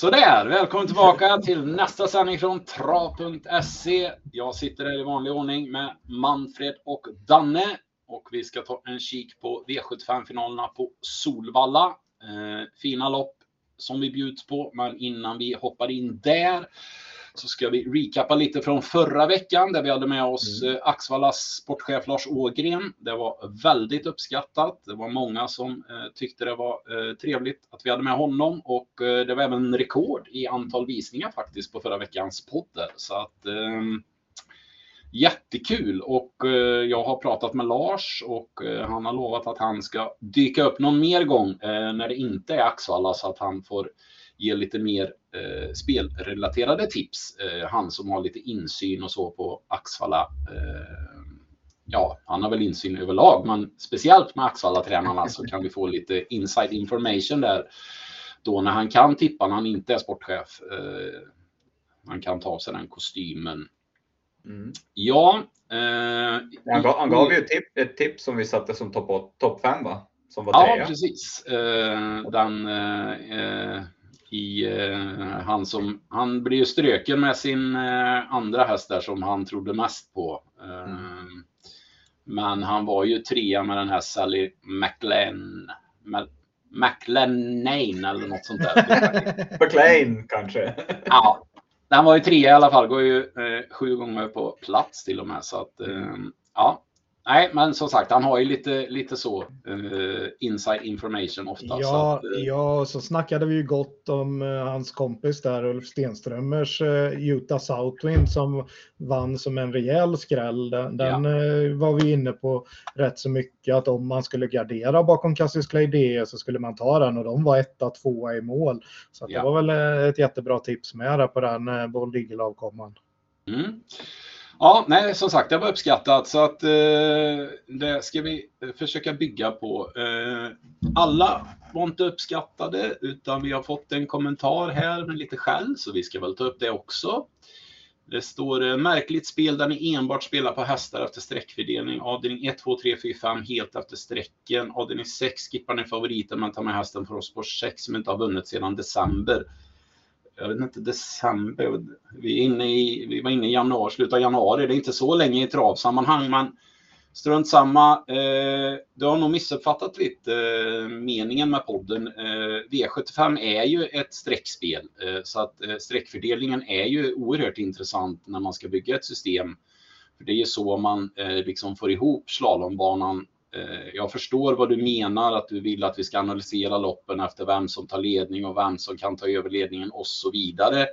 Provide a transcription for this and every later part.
Sådär, välkommen tillbaka till nästa sändning från trav.se. Jag sitter här i vanlig ordning med Manfred och Danne och vi ska ta en kik på V75-finalerna på Solvalla. Eh, fina lopp som vi bjuds på, men innan vi hoppar in där så ska vi recappa lite från förra veckan där vi hade med oss mm. Eh, Axvallas sportchef Lars Ågren. Det var väldigt uppskattat. Det var många som eh, tyckte det var eh, trevligt att vi hade med honom och det var även rekord i antal visningar faktiskt på förra veckans podd. Så att ehm, Jättekul och jag har pratat med Lars och han har lovat att han ska dyka upp någon mer gång när det inte är Axvalla så att han får ge lite mer eh, spelrelaterade tips. Eh, han som har lite insyn och så på Axvalla. Eh, ja, han har väl insyn överlag, men speciellt med Axvalla-tränarna så kan vi få lite inside information där. Då när han kan tippa när han inte är sportchef. Eh, han kan ta sig den kostymen. Mm. Ja. Eh, han, gav, han gav ju ett tips, ett tips som vi satte som topp top 5 va? Som var ja, precis. Eh, den eh, i eh, han som, han blir ju ströken med sin eh, andra häst där som han trodde mest på. Eh, mm. Men han var ju trea med den här Sally McLean. McLean eller något sånt där. McLean kanske. ja, den var ju trea i alla fall. Går ju eh, sju gånger på plats till och med. Så att, eh, ja, Nej, men som sagt, han har ju lite, lite så uh, inside information ofta. Ja, så att, uh, ja, så snackade vi ju gott om uh, hans kompis där, Ulf Stenströmers Utah Southwind som vann som en rejäl skräll. Den, den ja. var vi inne på rätt så mycket att om man skulle gardera bakom Cassius Clay DE så skulle man ta den och de var etta, tvåa i mål. Så ja. det var väl ett jättebra tips med där på den Bold Eagle-avkomman. Mm. Ja, nej, som sagt, det var uppskattat så att eh, det ska vi eh, försöka bygga på. Eh, alla var inte uppskattade utan vi har fått en kommentar här med lite skäll så vi ska väl ta upp det också. Det står eh, märkligt spel där ni enbart spelar på hästar efter sträckfördelning. Avdelning 1, 2, 3, 4, 5 helt efter sträcken. Avdelning 6 skippar ni favoriten men tar med hästen för oss på 6 som inte har vunnit sedan december jag vet inte, december. Vi, är inne i, vi var inne i januari, slutet av januari. Det är inte så länge i travsammanhang, men strunt samma. Eh, du har nog missuppfattat lite eh, meningen med podden. Eh, V75 är ju ett streckspel, eh, så att eh, streckfördelningen är ju oerhört intressant när man ska bygga ett system. För det är ju så man eh, liksom får ihop slalombanan Eh, jag förstår vad du menar, att du vill att vi ska analysera loppen efter vem som tar ledning och vem som kan ta över ledningen och så vidare.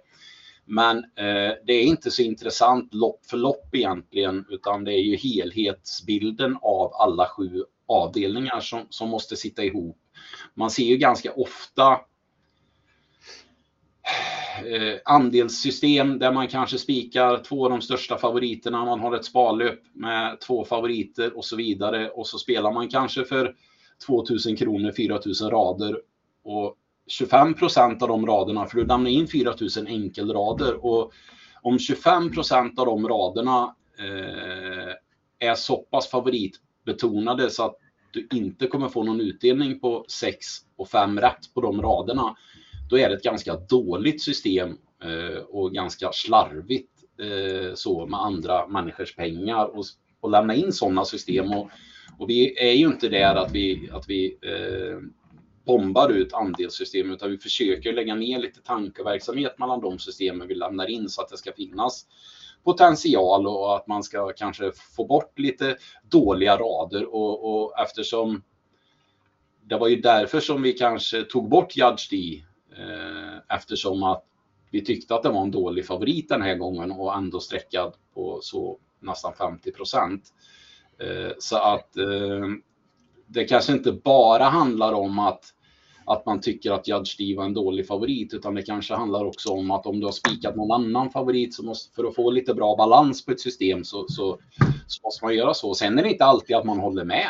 Men eh, det är inte så intressant lopp för lopp egentligen, utan det är ju helhetsbilden av alla sju avdelningar som, som måste sitta ihop. Man ser ju ganska ofta Eh, andelssystem där man kanske spikar två av de största favoriterna. Man har ett sparlöp med två favoriter och så vidare. Och så spelar man kanske för 2000 kronor, 4000 rader. Och 25 procent av de raderna, för du lämnar in 4000 enkelrader. Och om 25 procent av de raderna eh, är så pass favoritbetonade så att du inte kommer få någon utdelning på 6 och 5 rätt på de raderna då är det ett ganska dåligt system eh, och ganska slarvigt eh, så med andra människors pengar och, och lämna in sådana system. Och, och vi är ju inte där att vi, att vi eh, bombar ut andelssystem utan vi försöker lägga ner lite tankeverksamhet mellan de systemen vi lämnar in så att det ska finnas potential och att man ska kanske få bort lite dåliga rader och, och eftersom det var ju därför som vi kanske tog bort Judge D eftersom att vi tyckte att det var en dålig favorit den här gången och ändå sträckad på så nästan 50 procent. Eh, så att eh, det kanske inte bara handlar om att att man tycker att Judge Steve var en dålig favorit, utan det kanske handlar också om att om du har spikat någon annan favorit så måste, för att få lite bra balans på ett system så, så, så måste man göra så. Sen är det inte alltid att man håller med.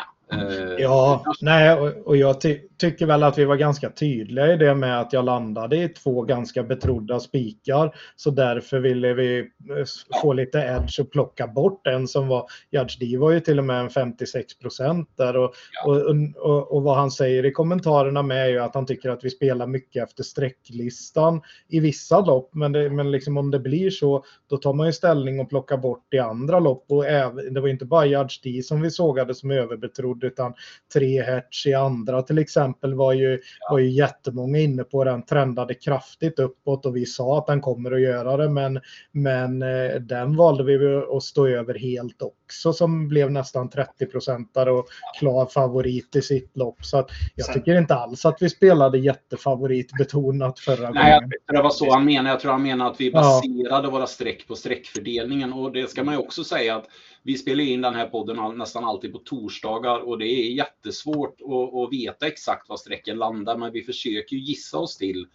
Ja, nej, och, och jag, ty tycker väl att vi var ganska tydliga i det med att jag landade i två ganska betrodda spikar. Så därför ville vi eh, få lite edge och plocka bort en som var, Judge D var ju till och med en 56 procent där och, ja. och, och, och, vad han säger i kommentarerna med är ju att han tycker att vi spelar mycket efter sträcklistan i vissa lopp. Men, det, men liksom om det blir så, då tar man ju ställning och plockar bort i andra lopp. Och även, det var inte bara Judge D som vi sågade som överbetrodd utan tre hertz i andra till exempel var ju, var ju jättemånga inne på den trendade kraftigt uppåt och vi sa att den kommer att göra det men, men eh, den valde vi att stå över helt också som blev nästan 30 procentare och klar favorit i sitt lopp. Så att jag Sen, tycker inte alls att vi spelade jättefavoritbetonat förra nej, gången. Nej, det var så han menade. Jag tror han menade att vi baserade ja. våra streck på streckfördelningen och det ska man ju också säga att vi spelar in den här podden nästan alltid på torsdagar och det är jättesvårt att, att veta exakt var strecken landar, men vi försöker gissa oss till.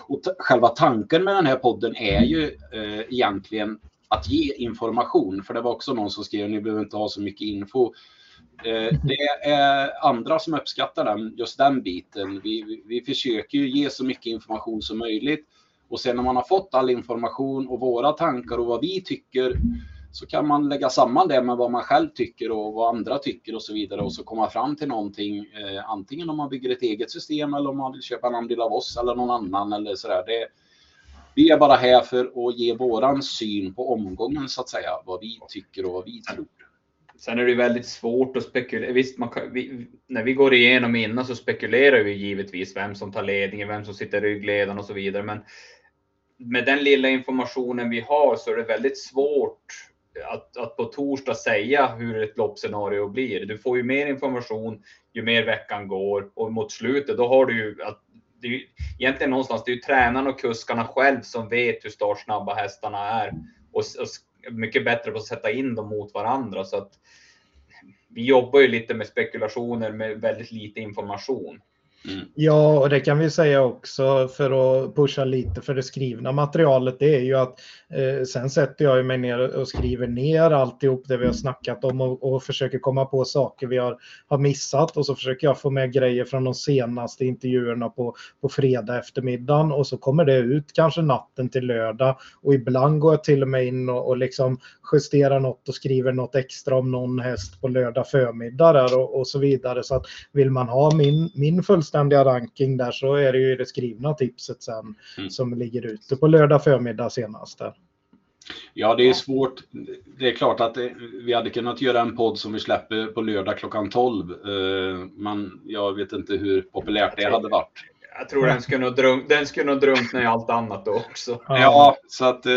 Och själva tanken med den här podden är ju eh, egentligen att ge information, för det var också någon som skrev ni behöver inte ha så mycket info. Eh, det är andra som uppskattar den, just den biten. Vi, vi, vi försöker ju ge så mycket information som möjligt och sen när man har fått all information och våra tankar och vad vi tycker så kan man lägga samman det med vad man själv tycker och vad andra tycker och så vidare och så komma fram till någonting. Eh, antingen om man bygger ett eget system eller om man vill köpa en andel av oss eller någon annan eller så där. Det, vi är bara här för att ge våran syn på omgången så att säga, vad vi tycker och vad vi tror. Sen är det väldigt svårt att spekulera. Visst, man kan, vi, när vi går igenom innan så spekulerar vi givetvis vem som tar ledningen, vem som sitter i ryggledaren och så vidare. Men med den lilla informationen vi har så är det väldigt svårt att, att på torsdag säga hur ett loppscenario blir. Du får ju mer information ju mer veckan går och mot slutet då har du ju att det är ju, egentligen någonstans, det är ju tränaren och kuskarna själv som vet hur startsnabba hästarna är och, och mycket bättre på att sätta in dem mot varandra. Så att vi jobbar ju lite med spekulationer med väldigt lite information. Mm. Ja, och det kan vi säga också för att pusha lite för det skrivna materialet. Det är ju att eh, sen sätter jag mig ner och skriver ner alltihop det vi har snackat om och, och, försöker komma på saker vi har, har missat och så försöker jag få med grejer från de senaste intervjuerna på, på fredag eftermiddagen och så kommer det ut kanske natten till lördag och ibland går jag till och med in och, och liksom justerar något och skriver något extra om någon häst på lördag förmiddag där och, och så vidare. Så att vill man ha min, min fullständiga fullständiga ranking där så är det ju det skrivna tipset sen mm. som ligger ute på lördag förmiddag senast. Där. Ja, det är svårt. Det är klart att det, vi hade kunnat göra en podd som vi släpper på lördag klockan 12. Eh, men jag vet inte hur populärt det hade varit. Jag tror den skulle nog, drunk, den skulle nog drunkna i allt annat då också. Ja, så att eh,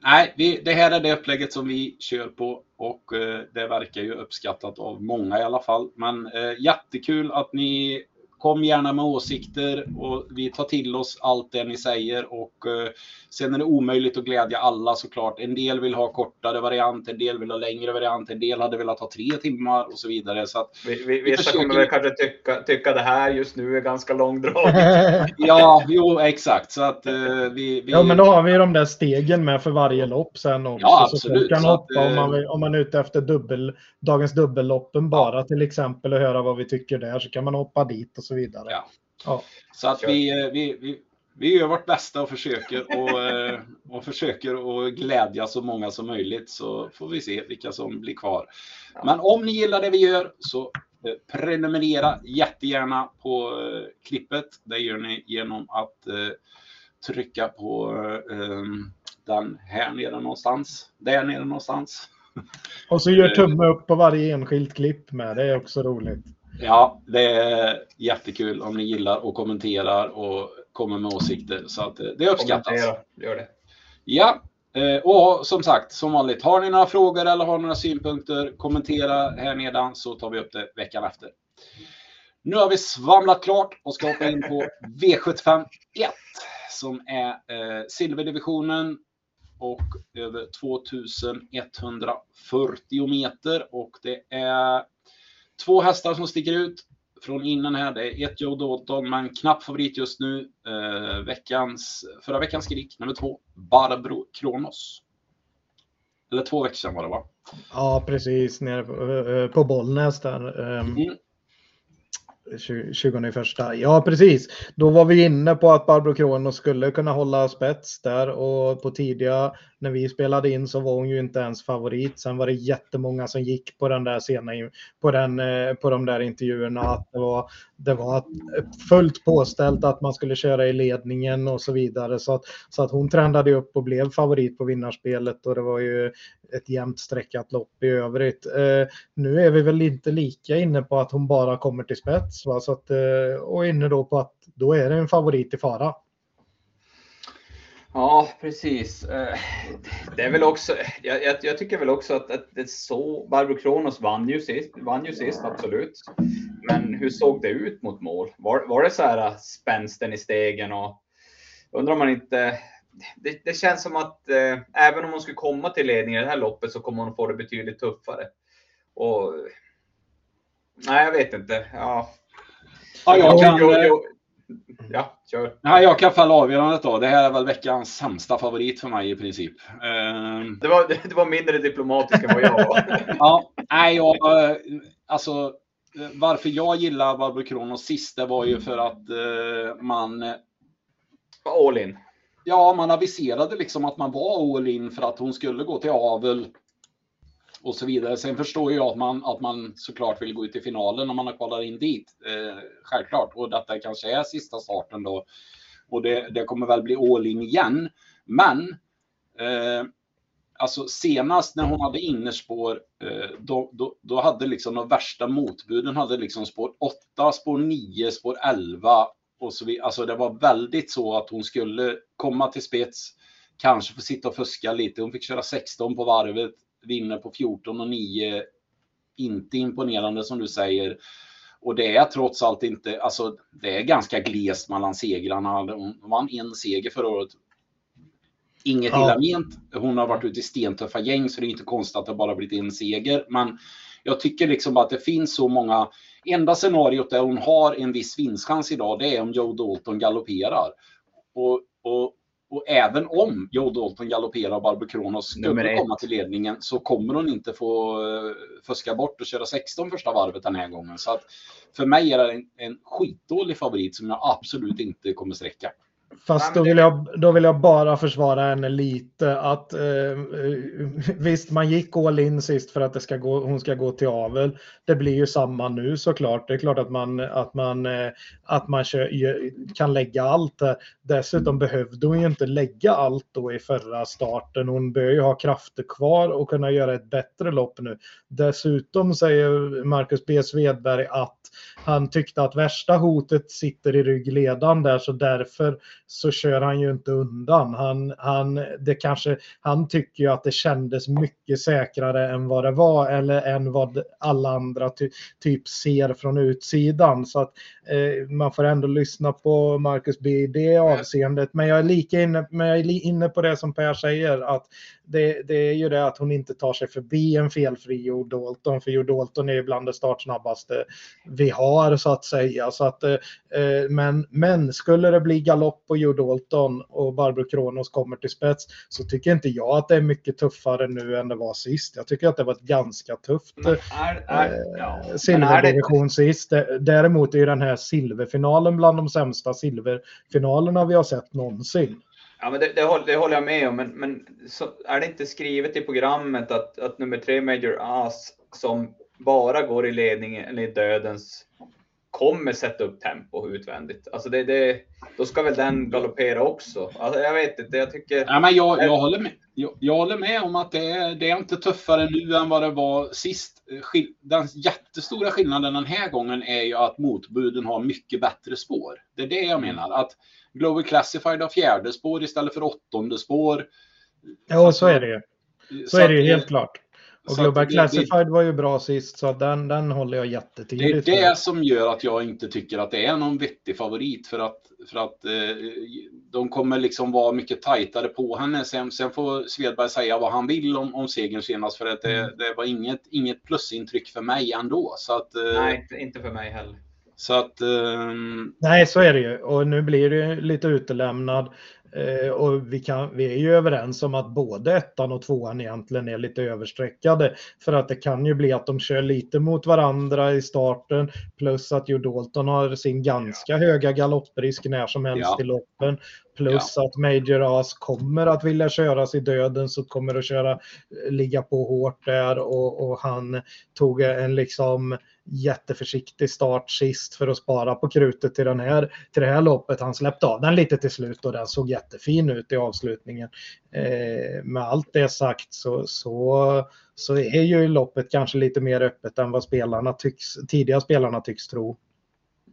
nej, vi, det här är det upplägget som vi kör på och eh, det verkar ju uppskattat av många i alla fall. Men jättekul att ni kom gärna med åsikter och vi tar till oss allt det ni säger och eh, sen är det omöjligt att glädja alla såklart. En del vill ha kortare variant, en del vill ha längre variant, en del hade velat ha tre timmar och så vidare. Så att vi, vi, vissa försöker... kommer väl kanske tycka, tycka det här just nu är ganska långdraget. ja, jo exakt. Så att, eh, vi, vi... Ja, men då har vi de där stegen med för varje lopp sen också. Ja, absolut. Så kan hoppa att, om, man, eh, om man är ute efter dubbel, dagens dubbelloppen bara till exempel och höra vad vi tycker där så kan man hoppa dit och så vidare. Ja. ja. Så att vi, vi, vi, vi gör vårt bästa och försöker och, eh, och försöker att glädja så många som möjligt så får vi se vilka som blir kvar. Men om ni gillar det vi gör så eh, prenumerera jättegärna på eh, klippet. Det gör ni genom att trycka på den här nere någonstans. Där nere någonstans. Och så gör tumme upp på varje enskilt klipp med. Det är också roligt. Ja, det är jättekul om ni gillar och kommenterar och kommer med åsikter. Så att eh, det uppskattas. Gör det. Ja, eh, och som sagt, som vanligt, har ni några frågor eller har några synpunkter, kommentera här nedan så tar vi upp det veckan efter. Nu har vi svamlat klart och ska hoppa in på V75 1 som är eh, silverdivisionen och över 2140 meter och det är två hästar som sticker ut från innan här. Det är ett Joe Dalton, men knapp favorit just nu. Eh, veckans, förra veckans skrik, nummer två, Barbro Kronos. Eller två veckor sedan var det va? Ja, precis. Nere på, eh, på Bollnäs där. Ehm, mm. 21. Ja, precis. Då var vi inne på att Barbro Kronos skulle kunna hålla spets där och på tidiga när vi spelade in så var hon ju inte ens favorit. Sen var det jättemånga som gick på den där sena, på, den, eh, på de där intervjuerna att det var, det var fullt påställt att man skulle köra i ledningen och så vidare. Så att, så att hon trendade upp och blev favorit på vinnarspelet och det var ju ett jämnt streckat lopp i övrigt. Eh, nu är vi väl inte lika inne på att hon bara kommer till spets va? Så att, eh, och inne då på att då är det en favorit i fara. Ja, precis. Eh, det är väl också, jag, jag, jag tycker väl också att, att det så, Barbro Kronos vann ju sist, vann ju sist, absolut. Men hur såg det ut mot mål? Var, var det så här äh, spänsten i stegen och undrar om man inte, det, det känns som att eh, även om hon skulle komma till ledning i det här loppet så kommer hon få det betydligt tuffare. Och nej, jag vet inte. Ja. Ja, jag jo, jo, Ja, kör. Nej, jag kan fälla avgörandet då. Det här är väl veckans sämsta favorit för mig i princip. Uh... Det, var, det var mindre diplomatiskt än vad jag var. ja, nej, jag, alltså varför jag gillar Barbro Kronos sist, det var ju för att uh, man... All in. Ja, man aviserade liksom att man var all in för att hon skulle gå till avel och så vidare. Sen förstår jag att man, att man såklart vill gå ut i finalen om man har kvalat in dit. Eh, självklart. Och detta kanske är sista starten då. Och det, det kommer väl bli all in igen. Men eh, alltså senast när hon hade innerspår, eh, då, då, då, hade liksom de värsta motbuden hade liksom spår 8, spår 9, spår 11 och så vidare. Alltså det var väldigt så att hon skulle komma till spets, kanske få sitta och fuska lite. Hon fick köra 16 på varvet, vinner på 14 och 9. Inte imponerande som du säger. Och det är trots allt inte, alltså det är ganska glest mellan segrarna. Hon vann en seger förra året. Inget ja. illa ment. Hon har varit ute i stentuffa gäng så det är inte konstigt att det bara blivit en seger. Men jag tycker liksom att det finns så många. Enda scenariot där hon har en viss vinstchans idag, det är om Joe Dalton galopperar. Och, och och även om Joe Dalton galopperar och Barbro Kronos skulle komma till ledningen så kommer hon inte få uh, fuska bort och köra 16 första varvet den här gången. Så att för mig är det en, en skitdålig favorit som jag absolut inte kommer sträcka. Fast då vill, jag, då vill jag bara försvara henne lite. Att, eh, visst, man gick all in sist för att det ska gå, hon ska gå till avel. Det blir ju samma nu såklart. Det är klart att man, att man, eh, att man kan lägga allt. Dessutom behövde hon ju inte lägga allt då i förra starten. Hon bör ju ha krafter kvar och kunna göra ett bättre lopp nu. Dessutom säger Marcus B. Svedberg att han tyckte att värsta hotet sitter i ryggledan där så därför så kör han ju inte undan. Han, han, det kanske, han tycker ju att det kändes mycket säkrare än vad det var eller än vad alla andra ty, typ ser från utsidan. Så att eh, man får ändå lyssna på Marcus B i det avseendet. Men jag är lika inne, men jag är inne på det som Per säger att det, det, är ju det att hon inte tar sig förbi en felfri Joe Dalton. För Joe Dalton är bland det startsnabbaste vi har så att säga. Så att, eh, men, men skulle det bli galopp på Joe Dalton och Barbro Kronos kommer till spets så tycker inte jag att det är mycket tuffare nu än det var sist. Jag tycker att det var ett ganska tufft är, är, eh, ja. silverdivision det... sist. Däremot är ju den här silverfinalen bland de sämsta silverfinalerna vi har sett någonsin. Ja, men det, det, håller, det håller jag med om, men, men så, är det inte skrivet i programmet att, att nummer tre Major As som bara går i ledning eller i dödens kommer sätta upp tempo utvändigt. Alltså det, det, då ska väl den galoppera också. Alltså jag vet inte, jag tycker... Ja, men jag, jag, håller med. Jag, jag håller med om att det är, det är inte tuffare nu än vad det var sist. Den jättestora skillnaden den här gången är ju att motbuden har mycket bättre spår. Det är det jag menar. Att Global Classified har fjärde spår istället för åttonde spår. Ja, så är det ju. Så, så är det ju helt klart. Och Global det, Classified det, var ju bra sist, så den, den håller jag jättetidigt Det är det som gör att jag inte tycker att det är någon vettig favorit. För att, för att eh, de kommer liksom vara mycket tajtare på henne. Sen, sen får Svedberg säga vad han vill om, om segern senast. För att det, mm. det var inget, inget plusintryck för mig ändå. Så att, eh, Nej, inte för mig heller. Så att, um... Nej, så är det ju. Och nu blir det lite utelämnad. Eh, och vi, kan, vi är ju överens om att både ettan och tvåan egentligen är lite överstreckade. För att det kan ju bli att de kör lite mot varandra i starten. Plus att Joe Dalton har sin ganska höga galopprisk när som helst ja. i loppen. Plus ja. att Major As kommer att vilja köras i döden så kommer att köra, ligga på hårt där och, och han tog en liksom jätteförsiktig start sist för att spara på krutet till, den här, till det här loppet. Han släppte av den lite till slut och den såg jättefin ut i avslutningen. Eh, med allt det sagt så, så, så är ju loppet kanske lite mer öppet än vad spelarna tycks, tidiga spelarna tycks tro.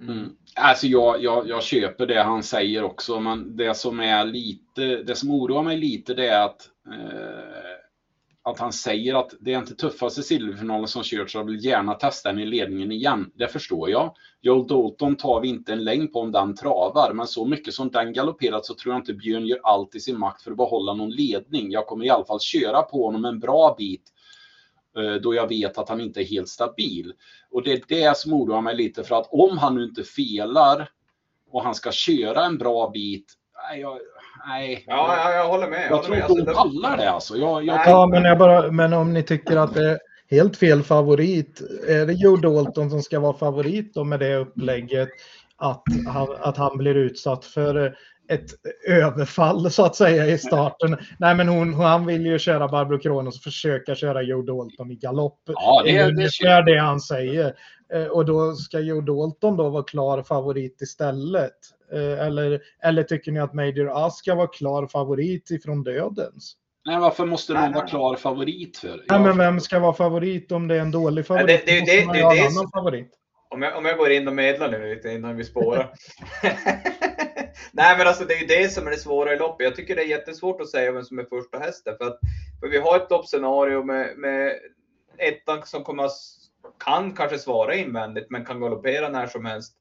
Mm. Alltså jag, jag, jag köper det han säger också, men det som är lite, det som oroar mig lite det är att eh, att han säger att det är inte tuffaste silverfinalen som körts och vill gärna testa den i ledningen igen. Det förstår jag. Joel Dalton tar vi inte en längd på om den travar, men så mycket som den galopperat så tror jag inte Björn gör allt i sin makt för att behålla någon ledning. Jag kommer i alla fall köra på honom en bra bit eh, då jag vet att han inte är helt stabil. Och det är det som oroar mig lite för att om han nu inte felar och han ska köra en bra bit, jag, nej. Ja, ja, jag håller med. Jag, jag tror inte alltså, de pallar det alltså. Jag, jag ja, men, jag bara, men om ni tycker att det är helt fel favorit, är det Joe Dalton som ska vara favorit då med det upplägget? Att han, att han blir utsatt för ett överfall så att säga i starten. Nej, men hon, han vill ju köra Barbro Kronos och försöka köra Joe Dalton i galopp. Ja, det, är ungefär det, det han säger. Eh, och då ska Joe Dalton då vara klar favorit istället. Eh, eller, eller tycker ni att Major Ask ska vara klar favorit ifrån dödens? Nej, varför måste någon vara klar favorit för? Nej, men vem ska vara favorit om det är en dålig favorit? det, det, det, det, det, det, annan favorit. Om jag, om jag går in och medlar nu lite innan vi spårar. Nej, men alltså det är ju det som är det svåra i loppet. Jag tycker det är jättesvårt att säga vem som är första hästen. För, att, för vi har ett loppscenario med, med ettan som kommer, kan kanske svara invändigt, men kan galoppera när som helst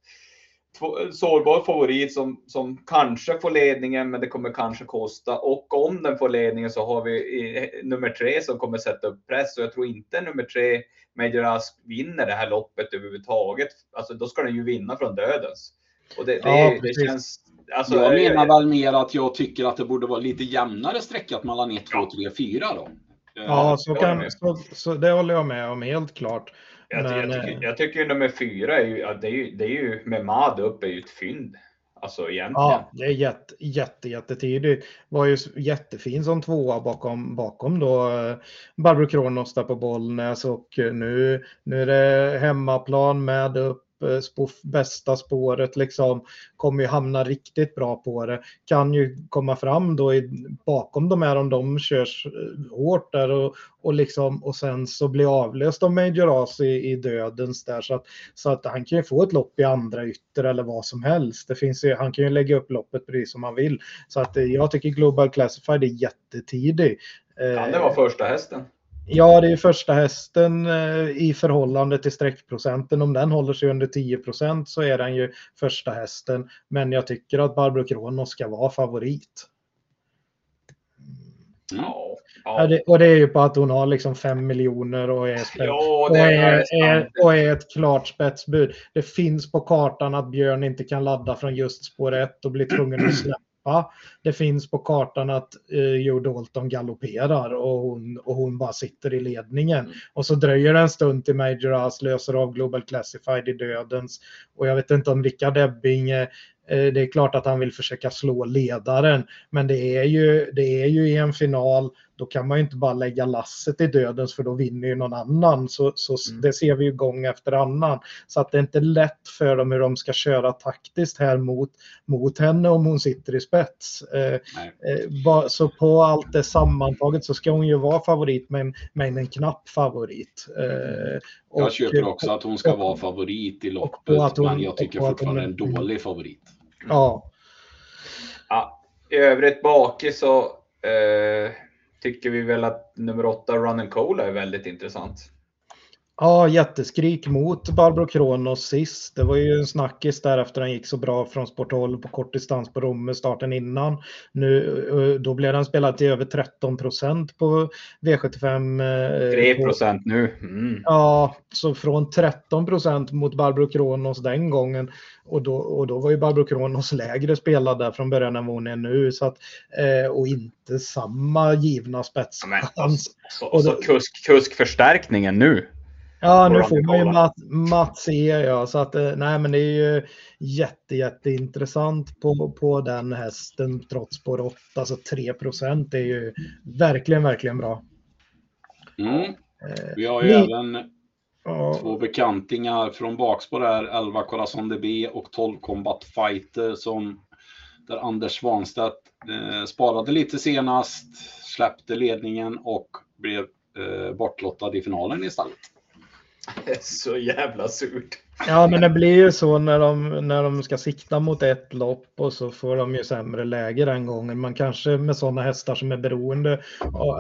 sårbar favorit som, som kanske får ledningen, men det kommer kanske kosta. Och om den får ledningen så har vi i, nummer tre som kommer sätta upp press. Och jag tror inte nummer tre, Major Ask, vinner det här loppet överhuvudtaget. Alltså då ska den ju vinna från dödens. Och det, det, ja, det känns... Alltså, jag menar väl mer att jag tycker att det borde vara lite jämnare streckat mellan 1, 2, 3, 4 då. Ja, så, kan, så, så det håller jag med om helt klart. Jag, men, jag, tycker, eh, jag tycker nummer fyra är ju, det är ju, det är ju med Mad upp är ju ett fynd. Alltså egentligen. Ja, det är jätte, jätte, jättetidigt. Var ju jättefin som tvåa bakom, bakom då eh, Barbro Kronos där på Bollnäs och nu, nu är det hemmaplan med upp på bästa spåret liksom kommer ju hamna riktigt bra på det. Kan ju komma fram då i, bakom de här om de körs eh, hårt där och, och, liksom, och sen så bli avlöst av Major As i, i dödens där så att, så att han kan ju få ett lopp i andra ytter eller vad som helst. Det finns ju, han kan ju lägga upp loppet precis som han vill. Så att eh, jag tycker Global Classified är jättetidig. Kan det vara första hästen? Ja, det är första hästen eh, i förhållande till sträckprocenten. Om den håller sig under 10 procent så är den ju första hästen. Men jag tycker att Barbro Kronos ska vara favorit. Ja, ja. Det, och det är ju på att hon har liksom 5 miljoner och är, ja, och är, är, och är ett klart spetsbud. Det finns på kartan att Björn inte kan ladda från just spår 1 och blir tvungen att släppa släppa. Det finns på kartan att eh, Joe Dalton galopperar och hon, och hon bara sitter i ledningen. Mm. Och så dröjer det en stund till Major As löser av Global Classified i dödens. Och jag vet inte om Rickard Ebbing eh, det är klart att han vill försöka slå ledaren, men det är ju, det är ju i en final då kan man ju inte bara lägga lasset i dödens för då vinner ju någon annan. Så, så mm. Det ser vi ju gång efter annan. Så att det är inte lätt för dem hur de ska köra taktiskt här mot, mot henne om hon sitter i spets. Eh, eh, så på allt det sammantaget så ska hon ju vara favorit men, men en knapp favorit. Eh, och, jag köper också att hon ska och, vara favorit i loppet hon, men jag tycker fortfarande hon, en dålig favorit. Ja. ja. I övrigt bakis så eh tycker vi väl att nummer åtta, Run and Cola, är väldigt intressant. Ja, jätteskrik mot Barbro Kronos sist. Det var ju en snackis där efter han gick så bra från Sporthåll på kort distans på Romme starten innan. Nu, eh, då blev den spelad till över 13 procent på V75. 3 procent nu. Mm. Ja, så från 13 procent mot Barbro Kronos den gången och då, och då var ju Barbro Kronos lägre spelad där från början än vad hon är nu. Så att, eh, och inte samma givna spetschans. Ja, så, så, så kusk, kuskförstärkningen nu. Ja, nu får man ju Mats, Mats E. Ja, så att, eh, nej, men det är ju jätte, jätteintressant på, på den hästen trots spår 8. Alltså 3 procent är ju verkligen, verkligen bra. Mm. Eh, Vi har ju Ni... även ja. två bekantingar från bakspår där, 11 Corazon DB och 12 Combat Fighter som där Anders Svanstedt eh, sparade lite senast, släppte ledningen och blev eh, bortlottad i finalen istället. Så jävla surt. Ja, men det blir ju så när de, när de ska sikta mot ett lopp och så får de ju sämre läge den gången. Man kanske med sådana hästar som är beroende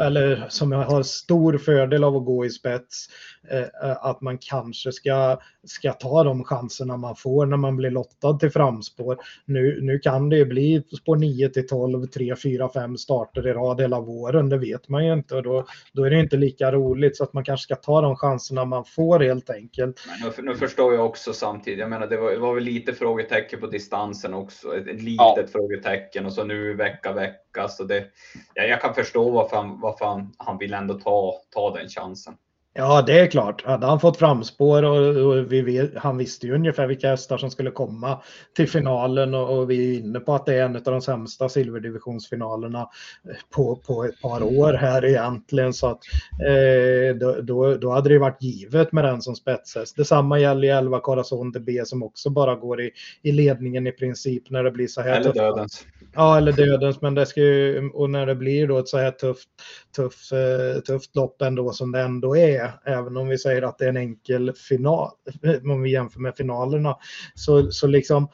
eller som har stor fördel av att gå i spets eh, att man kanske ska, ska ta de chanserna man får när man blir lottad till framspår. Nu, nu kan det ju bli spår 9 till 12, 3, 4, 5 starter i rad hela våren. Det vet man ju inte och då, då är det inte lika roligt så att man kanske ska ta de chanserna man får helt enkelt. Men nu, nu förstår jag också samtidigt. Jag menar, det var, det var väl lite frågetecken på distansen också. Ett, ett litet ja. frågetecken och så nu vecka, vecka. Så det, ja, jag kan förstå varför han, varför han, han vill ändå ta, ta den chansen. Ja, det är klart. Hade han fått framspår och, och vi han visste ju ungefär vilka hästar som skulle komma till finalen och, och, vi är inne på att det är en av de sämsta silverdivisionsfinalerna på, på ett par år här egentligen. Så att eh, då, då, då, hade det varit givet med den som spetshäst. Detsamma gäller ju 11 Corazon B som också bara går i, i ledningen i princip när det blir så här. Eller dödens. Ja, eller dödens, men det ska ju, och när det blir då ett så här tufft, tuff, eh, tufft lopp ändå som det ändå är, även om vi säger att det är en enkel final, om vi jämför med finalerna, så, så liksom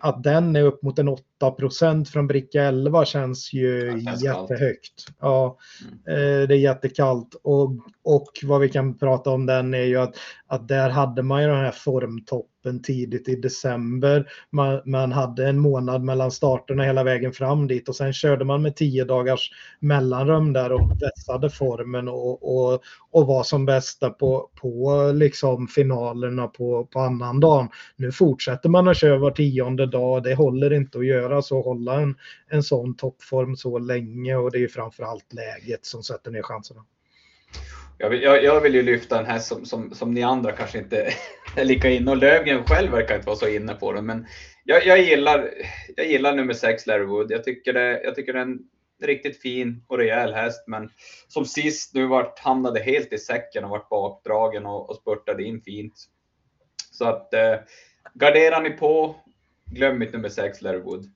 att den är upp mot en 8% från bricka 11 känns ju jättehögt. Ja, mm. Det är jättekallt och, och vad vi kan prata om den är ju att, att där hade man ju den här formtoppen toppen tidigt i december. Man, man, hade en månad mellan starterna hela vägen fram dit och sen körde man med tio dagars mellanrum där och vässade formen och, och, och var som bästa på, på liksom finalerna på, på annan dagen. Nu fortsätter man att köra var tionde dag. Det håller inte att göra så, hålla en, en sån toppform så länge och det är framförallt läget som sätter ner chanserna. Jag vill, jag, jag vill ju lyfta den här som, som, som ni andra kanske inte är lika inne och Lövgren själv verkar inte vara så inne på den. Men jag, jag, gillar, jag gillar nummer 6 Larry Wood. Jag tycker, det, jag tycker det är en riktigt fin och rejäl häst. Men som sist nu vart, hamnade helt i säcken och vart bakdragen och, och spurtade in fint. Så att eh, garderar ni på, glöm inte nummer 6 Larry Wood.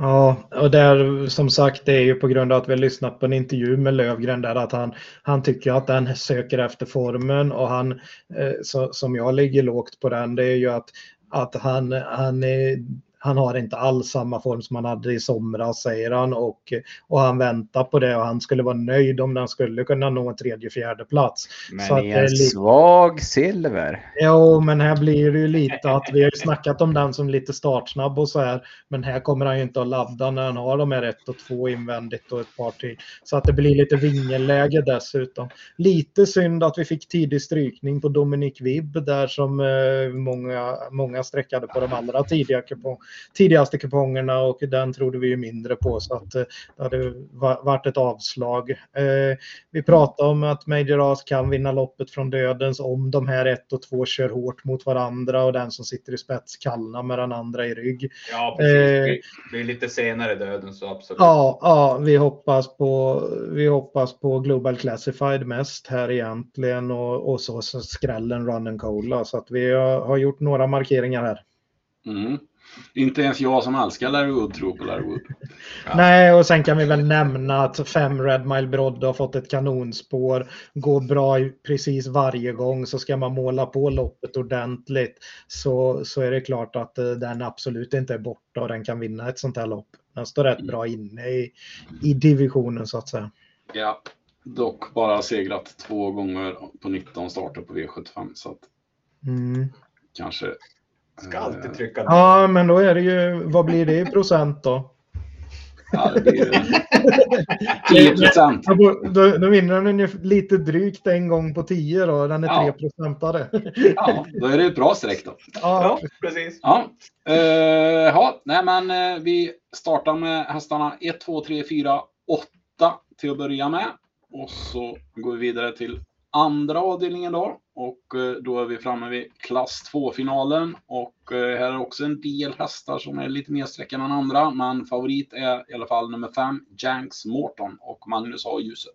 Ja, och där som sagt det är ju på grund av att vi har lyssnat på en intervju med Lövgren där att han, han tycker att den söker efter formen och han, eh, så, som jag ligger lågt på den, det är ju att, att han, han är han har inte alls samma form som han hade i somras säger han och, och han väntar på det och han skulle vara nöjd om den skulle kunna nå en tredje fjärde plats. Men så i en svag silver. Jo, men här blir det ju lite att vi har ju snackat om den som lite startsnabb och så här. Men här kommer han ju inte att ladda när han har de här ett och två invändigt och ett par till. Så att det blir lite vingelläge dessutom. Lite synd att vi fick tidig strykning på Dominic Vibb där som eh, många, många sträckade på de allra tidiga kupong, tidigaste kupongerna och den trodde vi ju mindre på så att eh, det hade varit ett avslag. Eh, vi pratade om att Major As kan vinna loppet från dödens om de här ett och två kör hårt mot varandra och den som sitter i spets kallnar med den andra i rygg. Ja, precis. Det blir lite senare döden så absolut. Ja, ja vi, hoppas på, vi hoppas på Global Classified mest här egentligen och, och så, så skrällen Run and Cola så att vi har, har gjort några markeringar här. Mm. Inte ens jag som älskar Larry Wood tror på Larry Wood. Ja. Nej, och sen kan vi väl nämna att fem Red Mile Brodde har fått ett kanonspår. Går bra precis varje gång så ska man måla på loppet ordentligt så, så är det klart att uh, den absolut inte är borta och den kan vinna ett sånt här lopp. Den står rätt bra inne i, i divisionen så att säga. Ja, dock bara segrat två gånger på 19 starter på V75. Så att Mm. kanske... Ska alltid trycka Ja, men då är det ju, vad blir det i procent då? Ja, det blir 10 procent. Då, då, då vinner den ju lite drygt en gång på 10 då. Den är Ja. 3 procentare. Ja, då är det ett bra streck då. Ja, Ja, precis. Ja, eh, ja nej men eh, vi startar med hästarna 1, 2, 3, 4, 8 till att börja med. Och så går vi vidare till andra avdelningen då. Och eh, då är vi framme vid klass 2-finalen. Och eh, här är också en del hästar som är lite mer sträckade än andra. Men favorit är i alla fall nummer 5, Janks Morton och Magnus har ljuset.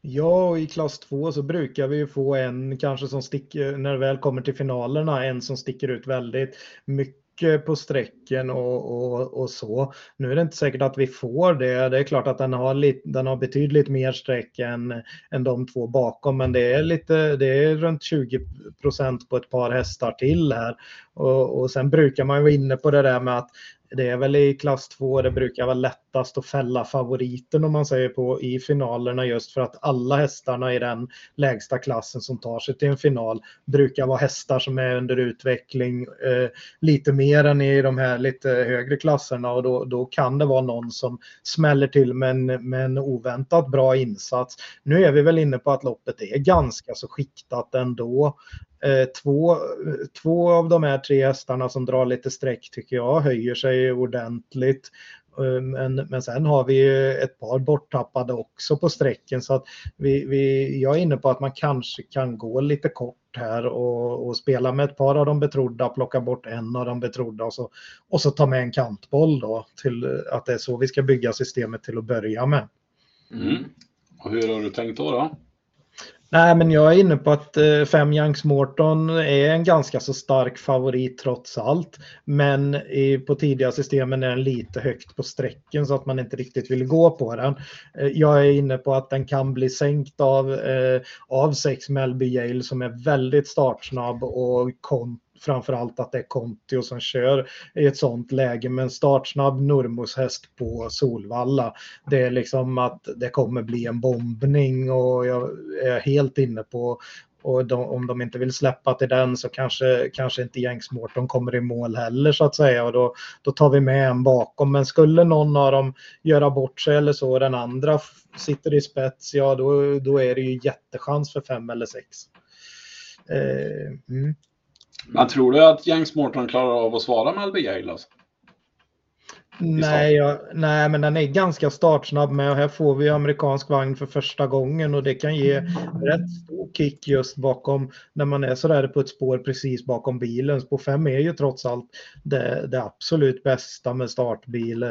Ja, och i klass 2 så brukar vi ju få en kanske som sticker, när det väl kommer till finalerna, en som sticker ut väldigt mycket Eh, på sträcken och, och, och så. Nu är det inte säkert att vi får det. Det är klart att den har, lite, den har betydligt mer sträck än, än de två bakom, men det är, lite, det är runt 20 procent på ett par hästar till här. Och, och sen brukar man ju vara inne på det där med att det är väl i klass 2 det brukar vara lättast att fälla favoriten om man säger på i finalerna just för att alla hästarna i den lägsta klassen som tar sig till en final brukar vara hästar som är under utveckling eh, lite mer än i de här lite högre klasserna och då, då kan det vara någon som smäller till med en, med en oväntat bra insats. Nu är vi väl inne på att loppet är ganska så skiktat ändå. Eh, två, två av de här tre hästarna som drar lite streck tycker jag höjer sig ordentligt. Eh, men, men sen har vi ju ett par borttappade också på sträcken så att vi, vi, jag är inne på att man kanske kan gå lite kort här och, och spela med ett par av de betrodda, plocka bort en av de betrodda och så, och så ta med en kantboll då till att det är så vi ska bygga systemet till att börja med. Mm. Och hur har du tänkt då? då? Nej, men jag är inne på att eh, Youngs Morton är en ganska så stark favorit trots allt. Men i, på tidiga systemen är den lite högt på sträcken så att man inte riktigt vill gå på den. Eh, jag är inne på att den kan bli sänkt av, eh, av Melby Yale som är väldigt startsnabb och kont framförallt att det är Kontio som kör i ett sånt läge med en startsnabb Nurmos-häst på Solvalla. Det är liksom att det kommer bli en bombning och jag är helt inne på och de, om de inte vill släppa till den så kanske, kanske inte Jenks kommer i mål heller så att säga och då, då tar vi med en bakom. Men skulle någon av dem göra bort sig eller så och den andra sitter i spets, ja då, då är det ju jättechans för fem eller sex. Eh, mm. Men tror du att James Morton klarar av att svara med LB Yale? Alltså? Nej, jag, nej, men den är ganska startsnabb med och här får vi amerikansk vagn för första gången och det kan ge rätt stor kick just bakom när man är sådär på ett spår precis bakom bilen. Spår 5 är ju trots allt det, det absolut bästa med startbil. eh,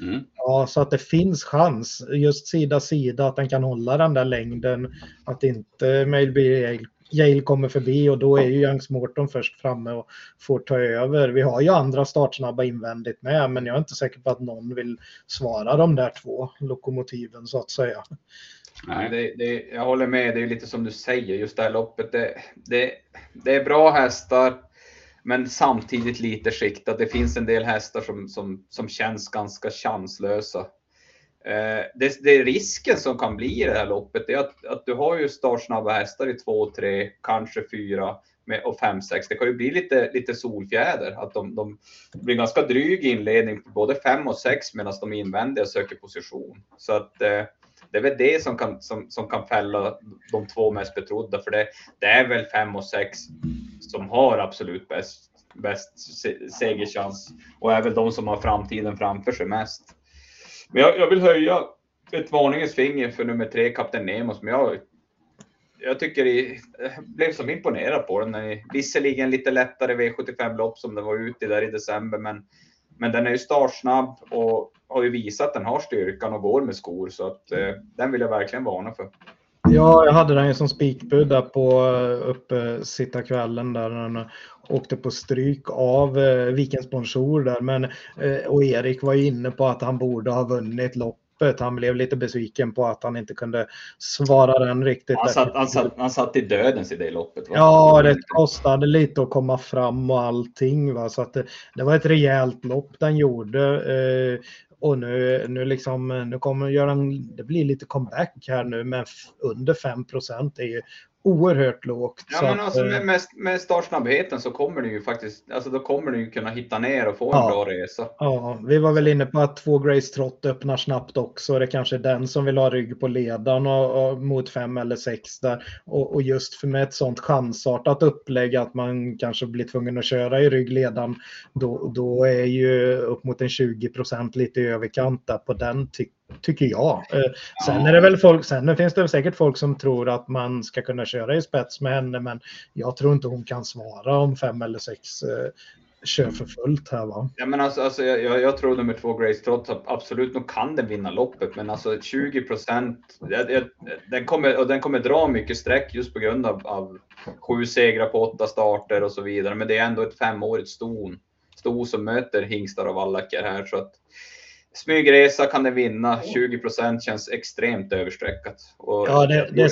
Mm. Ja, så att det finns chans just sida sida att den kan hålla den där längden. Att inte Mailby Yale, kommer förbi och då är ju Youngs Morton först framme och får ta över. Vi har ju andra startsnabba invändigt med men jag är inte säker på att någon vill svara de där två lokomotiven så att säga. Nej. Det, det, jag håller med, det är lite som du säger, just det här loppet. Det, det, det är bra hästar, men samtidigt lite skiktat. Det finns en del hästar som, som, som känns ganska chanslösa. Eh, det, det är risken som kan bli i det här loppet är att, att du har ju startsnabba hästar i 2, 3, kanske 4 och 5, 6. Det kan ju bli lite, lite solfjäder. Att de, de blir ganska dryg inledning på både 5 och 6 medan de invändiga söker position. Så att eh, det är väl det som kan, som, som kan fälla de två mest betrodda. För det, det är väl 5 och 6 som har absolut bäst, bäst segerchans. Och är väl de som har framtiden framför sig mest. Men jag, jag vill höja ett varningens finger för nummer tre, Kapten Nemo, som jag, jag tycker Jag eh, blev som imponerad på den. Visserligen lite lättare V75-lopp som den var ute i där i december, men, men den är ju startsnabb och har ju visat att den har styrkan och går med skor, så att eh, den vill jag verkligen varna för. Ja, jag hade den ju som spikbud där på eh, uppe sitta kvällen där åkte på stryk av eh, Vikens Bonjour där. Men, eh, och Erik var ju inne på att han borde ha vunnit loppet. Han blev lite besviken på att han inte kunde svara den riktigt. Han satt, han satt, han satt i dödens i det loppet. va? Ja, det kostade lite att komma fram och allting. Va? Så att det, det var ett rejält lopp den gjorde. Eh, och nu, nu, liksom, nu kommer göra det blir lite comeback här nu men under 5 är ju oerhört lågt. Ja, men alltså, med, med, med startsnabbheten så kommer du ju faktiskt, alltså då kommer du ju kunna hitta ner och få en bra resa. Ja, vi var väl inne på att två Grace Trott öppnar snabbt också. Det är kanske är den som vill ha rygg på ledaren och, och mot fem eller sex där. Och, och, just för med ett sånt chansartat upplägg att man kanske blir tvungen att köra i ryggledaren, då, då är ju upp mot en 20 procent lite i överkant där på den tycker tycker jag. Eh, sen, är det väl folk, sen finns det säkert folk som tror att man ska kunna köra i spets med henne, men jag tror inte hon kan svara om fem eller sex eh, kör för fullt här va? Ja, men alltså, alltså jag, jag tror nummer två Grace Trots absolut, nog kan den vinna loppet, men alltså 20 procent, den kommer, och den kommer dra mycket streck just på grund av, av sju segrar på åtta starter och så vidare, men det är ändå ett femårigt ston, sto som möter hingstar och vallacker här, så att smygresa kan den vinna. 20 procent känns extremt överstreckat. Och ja, det, det,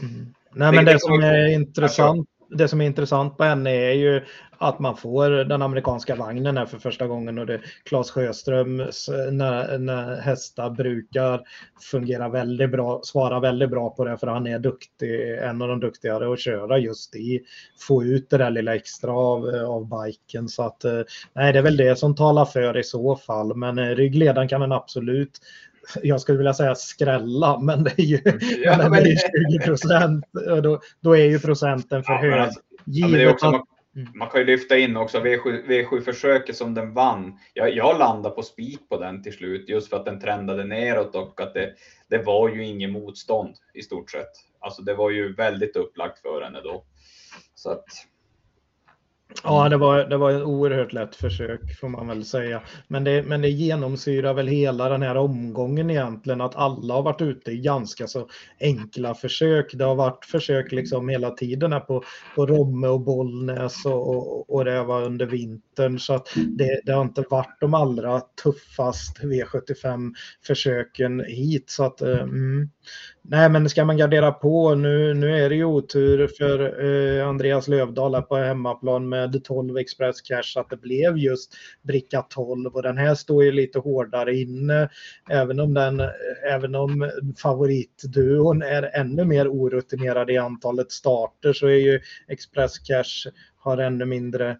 mm. Nej, men det, det som är intressant det som är intressant på henne är ju att man får den amerikanska vagnen här för första gången och det Claes Sjöströms när, när hästar brukar fungera väldigt bra, svara väldigt bra på det för han är duktig, en av de duktigare att köra just i få ut det där lilla extra av, av biken så att nej det är väl det som talar för i så fall men eh, ryggledaren kan den absolut jag skulle vilja säga skrälla, men det är ju ja, men, men det är 20 procent. Då, då är ju procenten för ja, hög. Alltså, ja, också, man, mm. man, kan ju lyfta in också V7, V7-försöket som den vann. Jag, jag landade på spik på den till slut just för att den trendade neråt och att det, det var ju ingen motstånd i stort sett. Alltså det var ju väldigt upplagt för henne då. Så att Ja, det var, det var ett oerhört lätt försök får man väl säga. Men det, men det genomsyrar väl hela den här omgången egentligen att alla har varit ute i ganska så enkla försök. Det har varit försök liksom hela tiden här på, på Romme och Bollnäs och, och, och det var under vintern. Så att det, det har inte varit de allra tuffast V75 försöken hit. Så att, eh, mm. Nej, men ska man gardera på nu, nu är det ju otur för eh, Andreas Lövdahl här på hemmaplan med med 12 Express Cash att det blev just bricka 12 och den här står ju lite hårdare inne. Även om den, även om favoritduon är ännu mer orutinerad i antalet starter så är ju Express Cash har ännu mindre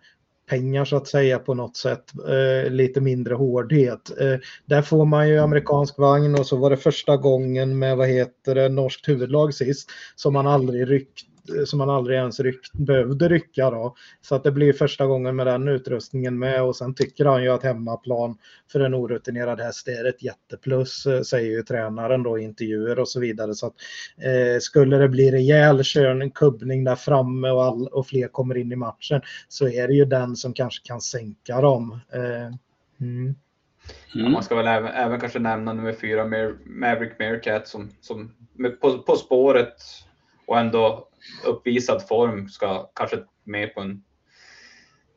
pengar så att säga på något sätt. Eh, lite mindre hårdhet. Eh, där får man ju amerikansk vagn och så var det första gången med vad heter det, norskt huvudlag sist som man aldrig ryckte som man aldrig ens ryck, behövde rycka. Då. Så att det blir första gången med den utrustningen med och sen tycker han ju att hemmaplan för en orutinerad häst är ett jätteplus eh, säger ju tränaren då i intervjuer och så vidare. Så att, eh, skulle det bli rejäl körning, kubbning där framme och, all, och fler kommer in i matchen så är det ju den som kanske kan sänka dem. Eh, mm. Ja, man ska väl även, även, kanske nämna nummer fyra, Maverick Meerkat, som, som på, på spåret och ändå uppvisad form ska kanske med på en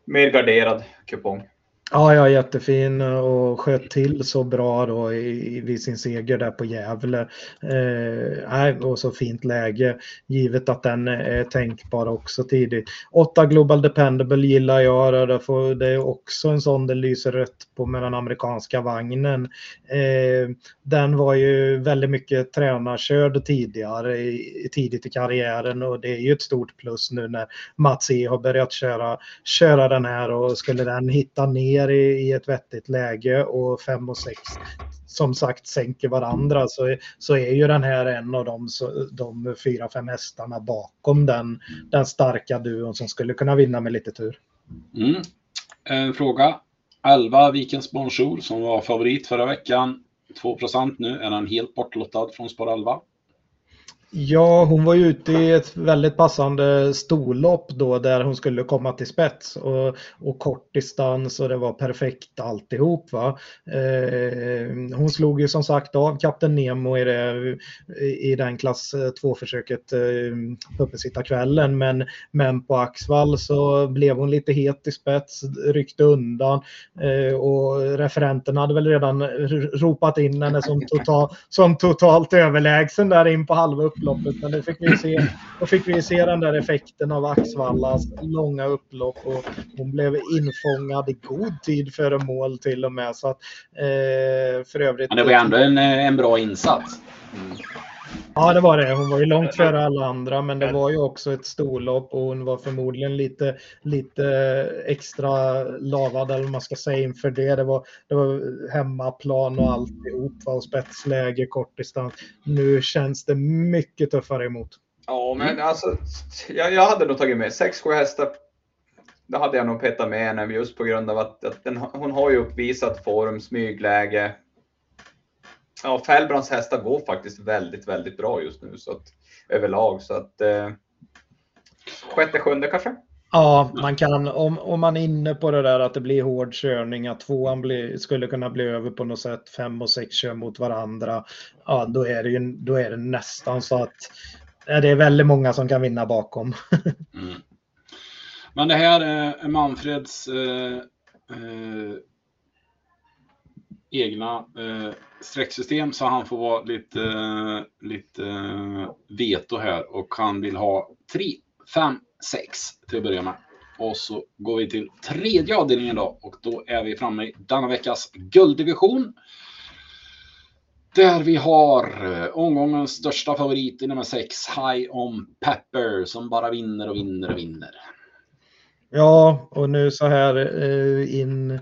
mer garderad kupong. Ja, ja, jättefin och sköt till så bra då i, vid sin seger där på Gävle. Eh, och så fint läge givet att den är tänkbar också tidigt. 8 Global Dependable gillar jag. Det, får, det är också en sån det lyser rött på med den amerikanska vagnen. Eh, den var ju väldigt mycket tränarkörd tidigare, i, tidigt i karriären och det är ju ett stort plus nu när Mats E har börjat köra, köra den här och skulle den hitta ner ner i, i ett vettigt läge och 5 och 6 som sagt sänker varandra så, så är ju den här en av de, de fyra, fem hästarna bakom den, den starka duon som skulle kunna vinna med lite tur. Mm. En fråga. 11 Vikens Bonjour som var favorit förra veckan. 2% nu. Är den helt bortlottad från spår 11? Ja, hon var ju ute i ett väldigt passande storlopp då där hon skulle komma till spets och, och kort distans och det var perfekt alltihop. Va? Eh, hon slog ju som sagt av Kapten Nemo i, det, i den klass 2-försöket eh, kvällen eh, uppesittarkvällen men, men på Axvall så blev hon lite het i spets, ryckte undan eh, och referenten hade väl redan ropat in henne som, total, som totalt överlägsen där in på halva upploppet. Men då fick vi se, då fick vi se den där effekten av Axvallas långa upplopp och hon blev infångad i god tid före mål till och med. Så att, eh, för övrigt, Men det var ändå en, eh, en bra insats. Mm. Ja, det var det. Hon var ju långt före alla andra, men det var ju också ett storlopp och hon var förmodligen lite, lite extra lavad eller vad man ska säga inför det. Det var, det var hemmaplan och alltihop och spetsläge, kortdistans. Nu känns det mycket tuffare emot. Ja, men alltså, jag, jag hade nog tagit med 6-7 hästar. Det hade jag nog petat med henne just på grund av att, att den, hon har ju uppvisat form, smygläge, ja, Fällbrands hästar går faktiskt väldigt, väldigt bra just nu så att, överlag. Så att eh, sjätte, sjunde kanske? Ja, man kan, om, om man är inne på det där att det blir hård körning, att tvåan blir, skulle kunna bli över på något sätt, fem och sex kör mot varandra, ja då är det, ju, då är det nästan så att det är väldigt många som kan vinna bakom. mm. Men det här är Manfreds eh, eh, egna eh, strecksystem så han får vara lite, eh, lite eh, veto här och han vill ha 3, 5, 6 till att börja med. Och så går vi till tredje avdelningen då och då är vi framme i denna veckas gulddivision. Där vi har eh, omgångens största favorit i nummer 6, High On Pepper, som bara vinner och vinner och vinner. Ja, och nu så här eh, in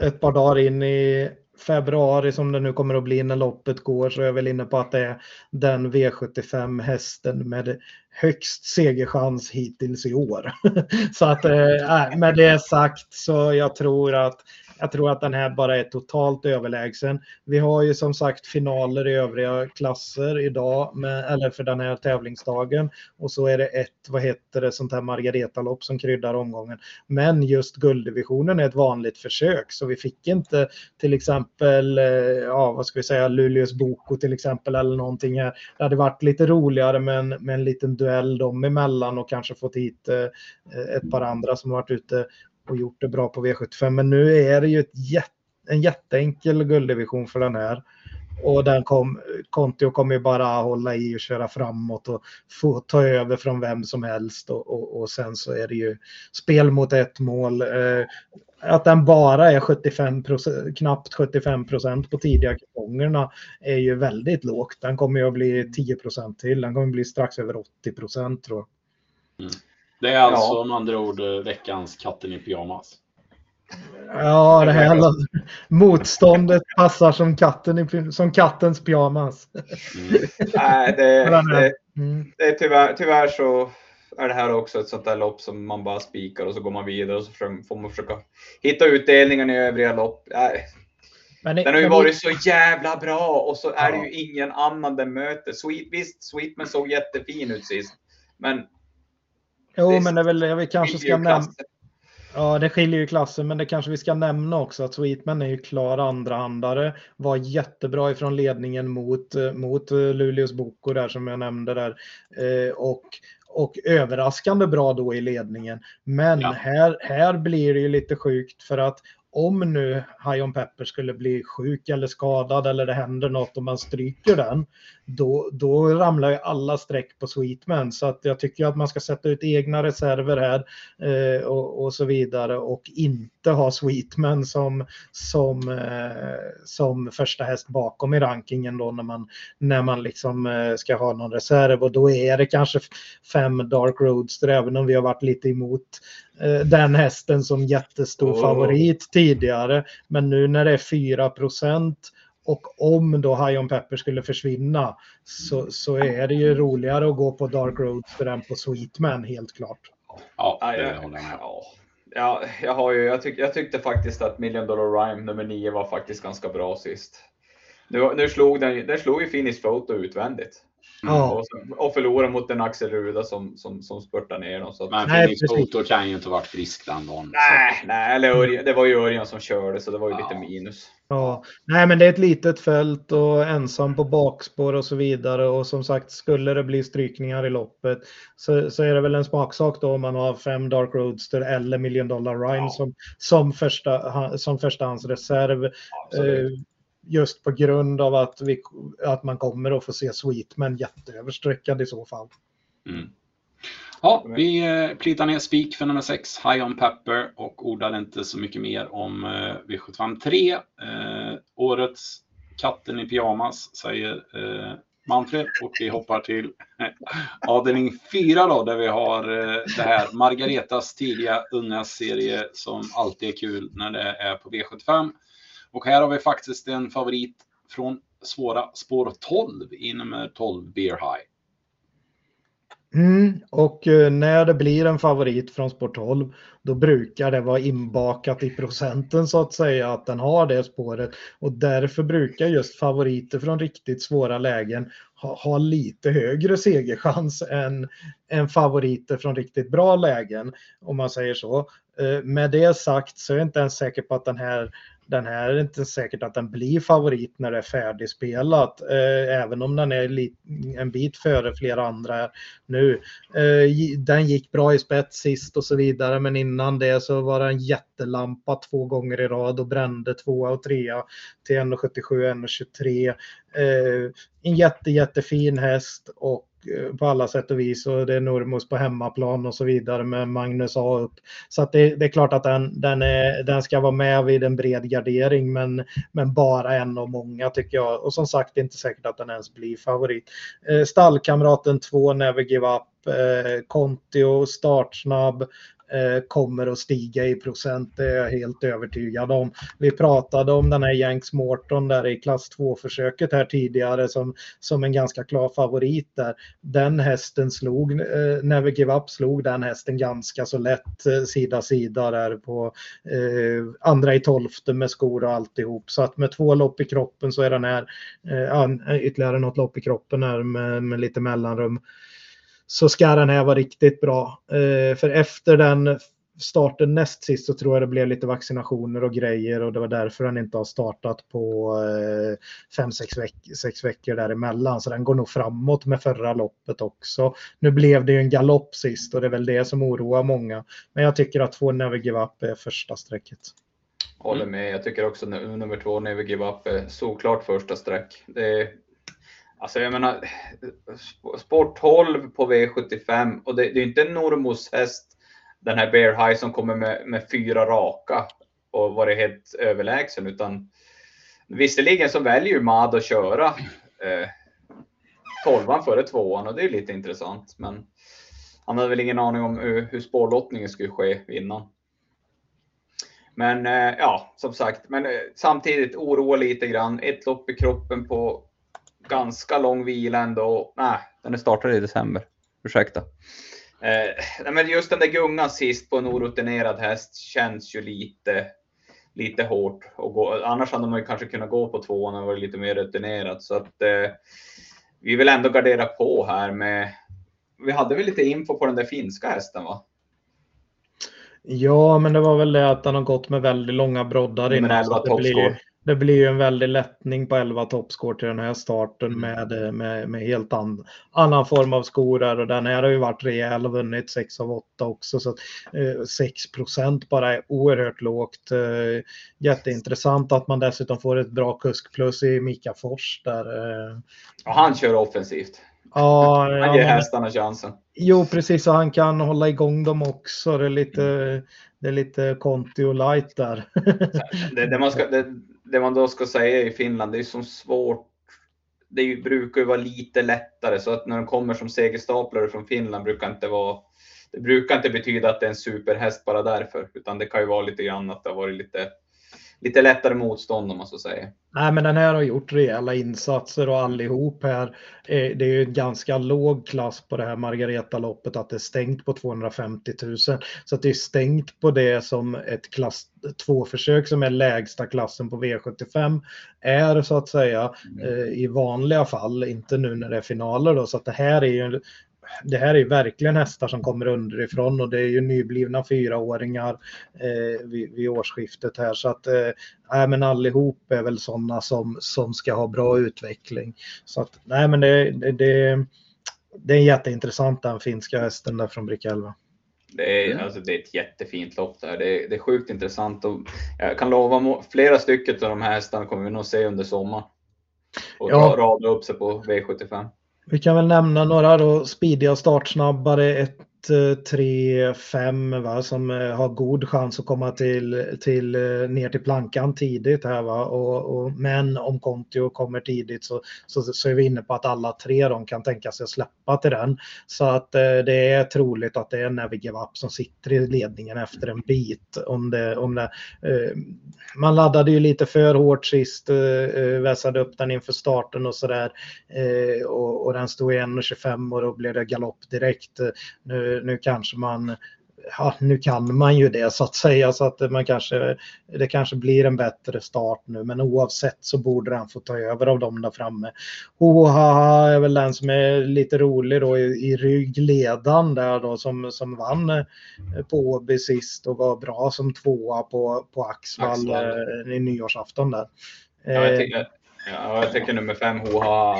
ett par dagar in i februari som det nu kommer att bli när loppet går så är jag väl inne på att det är den V75 hästen med högst segerchans hittills i år. så att eh, med det sagt så jag tror att jag tror att den här bara är totalt överlägsen. Vi har ju som sagt finaler i övriga klasser idag, med, eller för den här tävlingsdagen. Och så är det ett, vad heter det, sånt här Margareta-lopp som kryddar omgången. Men just gulddivisionen är ett vanligt försök, så vi fick inte till exempel, eh, ja vad ska vi säga, Luleås Boko till exempel eller någonting här. Det hade varit lite roligare med en, med en liten duell dem emellan och kanske fått hit eh, ett par andra som varit ute och gjort det bra på V75. Men nu är det ju ett jätte, en jätteenkel gulddivision för den här. Och den kom, Kontio kommer ju bara hålla i och köra framåt och få ta över från vem som helst. Och, och, och sen så är det ju spel mot ett mål. Eh, att den bara är 75 knappt 75 procent på tidiga kupongerna är ju väldigt lågt. Den kommer ju att bli 10 procent till. Den kommer att bli strax över 80 procent tror jag. Mm. Det är alltså ja. med andra ord eh, veckans katten i pyjamas. Ja, det här motståndet passar som, katten i, som kattens pyjamas. Mm. Nej, det, det, mm. det, är tyvärr, tyvärr så är det här också ett sånt där lopp som man bara spikar och så går man vidare och så får man försöka hitta utdelningen i övriga lopp. Men det, den har ju varit så jävla bra och så är ja. det ju ingen annan den möter. Sweet, visst, Sweetman såg jättefin ut sist, men Jo, det men det är väl, vi kanske ska nämna... Ja, det skiljer ju klassen, men det kanske vi ska nämna också att Sweetman är ju klar andrahandare. Var jättebra ifrån ledningen mot, mot Luleås Boko där som jag nämnde där. Eh, och, och överraskande bra då i ledningen. Men ja. här, här blir det ju lite sjukt för att om nu Hion Pepper skulle bli sjuk eller skadad eller det händer något och man stryker den, då, då ramlar ju alla streck på Sweetman. Så att jag tycker att man ska sätta ut egna reserver här eh, och, och, så vidare och inte ha Sweetman som, som, eh, som första häst bakom i rankingen då när man, när man liksom eh, ska ha någon reserv och då är det kanske fem Dark Roadster även om vi har varit lite emot eh, den hästen som jättestor oh. favorit tidigare. Men nu när det är 4 och om då High On Pepper skulle försvinna så, så är det ju roligare att gå på Dark Roadster än på Sweetman helt klart. Ja, det håller jag med. Ja, jag, har ju, jag, tyck, jag tyckte faktiskt att Million Dollar Rhyme nummer 9 var faktiskt ganska bra sist. Nu, nu slog den, den slog ju Finish Photo utvändigt. Ja. Och, och förlora mot en Axel Ruda som, som, som spurtar ner dem. Så att... Men Finish Photo kan ju inte varit frisk den dagen. Nej, nej eller Örjan, det var ju Örjan som körde så det var ju ja. lite minus. Ja, nej men det är ett litet fält och ensam på bakspår och så vidare och som sagt skulle det bli strykningar i loppet så, så är det väl en smaksak då om man har fem Dark Roadster eller Million Dollar Rhyme ja. som, som, första, som förstahandsreserv. Absolut. Just på grund av att, vi, att man kommer att få se Sweetman jätteöversträckad i så fall. Mm. Ja, vi eh, plitar ner spik för nummer 6, High on Pepper och ordar inte så mycket mer om eh, V75 3. Eh, årets katten i pyjamas säger eh, Manfred och vi hoppar till avdelning 4 då där vi har eh, det här Margaretas tidiga unga serie som alltid är kul när det är på V75. Och här har vi faktiskt en favorit från svåra spår 12 i nummer 12 Beer High. Mm, och eh, när det blir en favorit från spår 12 då brukar det vara inbakat i procenten så att säga att den har det spåret och därför brukar just favoriter från riktigt svåra lägen ha, ha lite högre segerchans än, än favoriter från riktigt bra lägen om man säger så. Eh, med det sagt så är jag inte ens säker på att den här den här är inte säkert att den blir favorit när det är färdigspelat, eh, även om den är en bit före flera andra nu. Eh, den gick bra i spets sist och så vidare, men innan det så var det en jättelampa två gånger i rad och brände tvåa och trea till 1,77 1,23. Eh, en jätte, jättefin häst och Eh, på alla sätt och vis och det är Nurmos på hemmaplan och så vidare med Magnus A upp. Så att det, det är klart att den, den, är, den ska vara med vid en bred gardering men, men bara en av många tycker jag. Och som sagt det är inte säkert att den ens blir favorit. Eh, stallkamraten 2 Never Give Up, eh, och startsnabb, Eh, kommer att stiga i procent, det är jag helt övertygad om. Vi pratade om den här Yanks Morton där i klass 2-försöket här tidigare som, som en ganska klar favorit där. Den hästen slog, eh, Never Give Up slog den hästen ganska så lätt eh, sida sida där på eh, andra i tolfte med skor och alltihop. Så att med två lopp i kroppen så är den här, eh, ytterligare något lopp i kroppen här med, med lite mellanrum så ska den här vara riktigt bra. Eh, för efter den starten näst sist så tror jag det blev lite vaccinationer och grejer och det var därför den inte har startat på eh, fem, sex, veck sex veckor däremellan. Så den går nog framåt med förra loppet också. Nu blev det ju en galopp sist och det är väl det som oroar många. Men jag tycker att två Never Give Up är första strecket. Håller med. Jag tycker också nummer två Never Give Up är såklart första streck. Det är Alltså jag menar, sport 12 på V75 och det, det är inte en Normos häst, den här Bear High som kommer med, med fyra raka och varit helt överlägsen utan visserligen så väljer ju Mad att köra eh, 12 före tvåan och det är lite intressant. Men han hade väl ingen aning om hur, hur spårlottningen skulle ske innan. Men eh, ja, som sagt, men eh, samtidigt oroa lite grann. Ett lopp i kroppen på ganska lång vila ändå. Nej, den startade i december. Ursäkta. Eh, men just den där gungan sist på en orutinerad häst känns ju lite, lite hårt. Och gå, annars hade man ju kanske kunnat gå på tvåan och varit lite mer rutinerad. Så att eh, vi vill ändå gardera på här med. Vi hade väl lite info på den där finska hästen va? Ja, men det var väl det att han har gått med väldigt långa broddar innan. 11 toppscore det blir ju en väldig lättning på 11 toppskår till den här starten mm. med, med, med helt an, annan form av skor där och den här har ju varit rejäl och vunnit 6 av 8 också så att, eh, 6% bara är oerhört lågt. Eh, jätteintressant att man dessutom får ett bra kuskplus i Mika Fors där. Eh. Ja, han kör offensivt. Ja, han ger ja, hästarna chansen. Jo, precis. Och han kan hålla igång dem också. Det är lite, mm. det är lite Conti och light där. det, det, man ska, det, det man då ska säga i Finland, det är så svårt. Det brukar ju vara lite lättare så att när de kommer som segerstaplare från Finland brukar inte vara. Det brukar inte betyda att det är en superhäst bara därför, utan det kan ju vara lite grann att det har varit lite lite lättare motstånd om man så säger. Nej, men den här har gjort rejäla insatser och allihop här. Det är ju en ganska låg klass på det här Margareta-loppet att det är stängt på 250 000. Så att det är stängt på det som ett klass 2-försök som är lägsta klassen på V75 är så att säga mm. Eh, i vanliga fall, inte nu när det är finaler då. Så att det här är ju det här är verkligen hästar som kommer underifrån och det är ju nyblivna fyraåringar eh, vid, vid årsskiftet här så att eh, men allihop är väl sådana som, som ska ha bra utveckling. Så att nej men det, det, det, det är jätteintressant den finska hästen där från Brick 11. Det är, mm. alltså, det är ett jättefint lopp där. Det är, det är sjukt intressant och jag kan lova flera stycken av de här hästarna kommer vi nog se under sommaren. Och ja. rada upp sig på V75. Vi kan väl nämna några då speediga startsnabbare. Ett 3-5 va, som eh, har god chans att komma till, till, eh, ner till plankan tidigt här va. Och, och, men om Kontio kommer tidigt så, så, så, är vi inne på att alla tre de kan tänka sig att släppa till den. Så att eh, det är troligt att det är Navigevap som sitter i ledningen efter en bit. Om det, om det, eh, man laddade ju lite för hårt sist, eh, eh vässade upp den inför starten och sådär. Eh, och, och den stod i 1,25 och då blev det galopp direkt. Nu nu, kanske man ja, nu kan man ju det så att säga så att man kanske, det kanske blir en bättre start nu men oavsett så borde han få ta över av dem där framme. Hohaha är väl den som är lite rolig då i, i ryggledan där då som, som vann eh, på Åby sist och var bra som tvåa på, på Axvall, Axvall. Eh, i nyårsafton där. Ja, jag, tycker, ja, jag tycker nummer fem Hohaha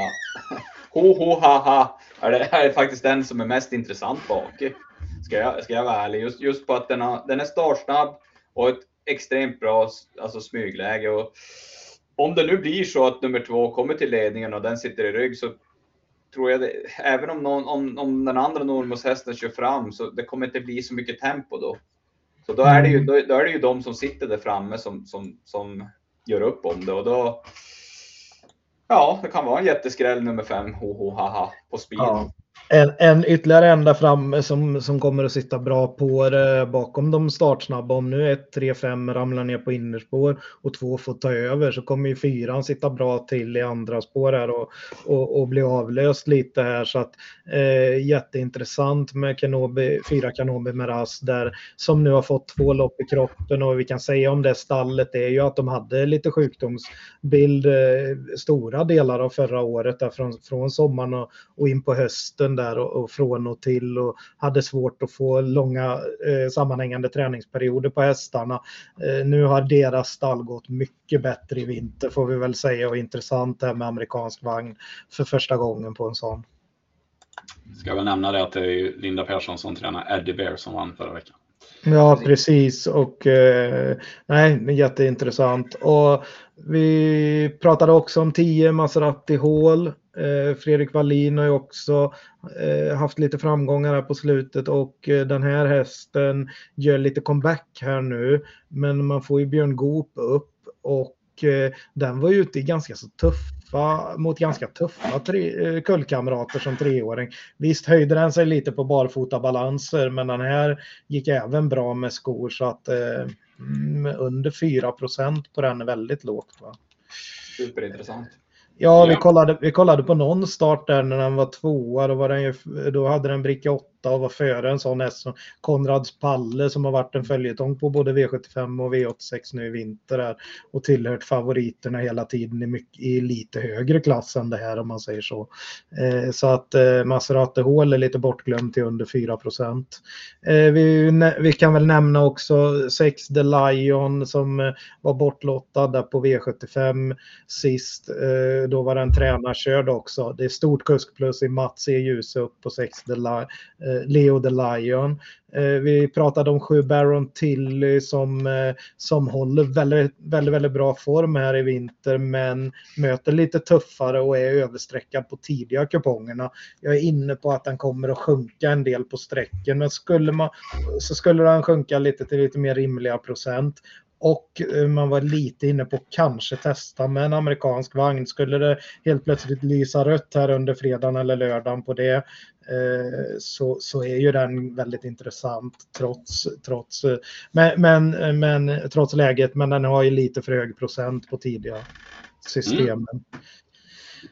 ho, ho, ha, ha. Ja, det är faktiskt den som är mest intressant bak. Ska jag, ska jag vara ärlig. Just, just på att den, har, den är startsnabb och ett extremt bra alltså, smygläge. Och om det nu blir så att nummer två kommer till ledningen och den sitter i rygg så tror jag det, även om, någon, om, om den andra Normos-hästen kör fram så det kommer inte bli så mycket tempo då. Så då är det ju, då, då är det ju de som sitter där framme som, som, som gör upp om det och då, Ja, det kan vara en jätteskräll nummer fem, ho, ho haha, på speed. Ja en, en ytterligare en där framme som, som kommer att sitta bra på det bakom de startsnabba. Om nu 1, 3, 5 ramlar ner på innerspår och två får ta över så kommer ju fyran sitta bra till i andra spår här och, och, och bli avlöst lite här. Så att eh, jätteintressant med Kenobi, fyra Kanobi Meras där som nu har fått två lopp i kroppen och vi kan säga om det stallet är ju att de hade lite sjukdomsbild eh, stora delar av förra året där från, från sommaren och, och in på hösten där och, och från och till och hade svårt att få långa eh, sammanhängande träningsperioder på hästarna. Eh, nu har deras stall gått mycket bättre i vinter får vi väl säga och intressant det här med amerikansk vagn för första gången på en sån. Ska väl nämna det att det är Linda Persson som tränar Eddie Bear som vann förra veckan. Ja, precis. Och eh, nej, jätteintressant. Och vi pratade också om 10 Maserati Hall. Eh, Fredrik Wallin har ju också eh, haft lite framgångar här på slutet och eh, den här hästen gör lite comeback här nu. Men man får ju Björn Goop upp och den var ju ute i ganska så tuffa, mot ganska tuffa tre, eh, kullkamrater som treåring. Visst höjde den sig lite på barfota balanser men den här gick även bra med skor så att eh, mm, under 4% på den är väldigt lågt. Va? Superintressant. Ja, vi kollade, vi kollade på någon start där när den var tvåa. Då, var den ju, då hade den bricka 8 och var före en sån häst som Konrads Palle som har varit en följetong på både V75 och V86 nu i vinter här, och tillhört favoriterna hela tiden i, mycket, i lite högre klass än det här om man säger så. Eh, så att eh, Maserati Hall är lite bortglömd till under 4 procent. Eh, vi, vi, kan väl nämna också 6 The Lion som eh, var bortlottad där på V75 sist. Eh, då var den tränarkörd också. Det är stort kuskplus i Mats E. Ljuse upp på 6 The Lion Eh, Leo the Lion. Eh, vi pratade om sju Baron Tilly som, eh, som håller väldigt, väldigt, väldigt bra form här i vinter men möter lite tuffare och är översträckad på tidiga kupongerna. Jag är inne på att den kommer att sjunka en del på strecken men skulle man, så skulle den sjunka lite till lite mer rimliga procent och eh, man var lite inne på kanske testa med en amerikansk vagn. Skulle det helt plötsligt lysa rött här under fredagen eller lördagen på det eh, så, så är ju den väldigt intressant trots, trots, men, men, men, trots läget. Men den har ju lite för hög procent på tidiga systemen. Mm.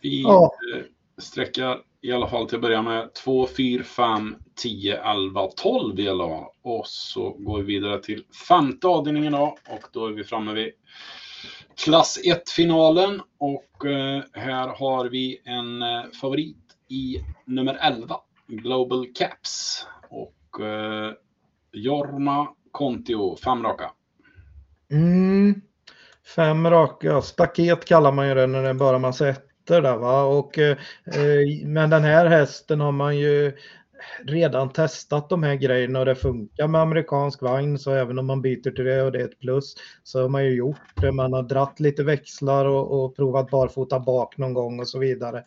Vi ja. sträcker i alla fall till att börja med 2, 4, 5, 10, 11, 12 i LA. Och så går vi vidare till femte avdelningen då och då är vi framme vid klass 1-finalen. Och eh, här har vi en eh, favorit i nummer 11, Global Caps. Och eh, Jorma Kontio, fem raka. Mm. Fem raka, staket kallar man ju det när det bara man sett där va och eh, eh, men den här hästen har man ju redan testat de här grejerna och det funkar med amerikansk vagn så även om man byter till det och det är ett plus så har man ju gjort det. Man har dratt lite växlar och, och provat barfota bak någon gång och så vidare.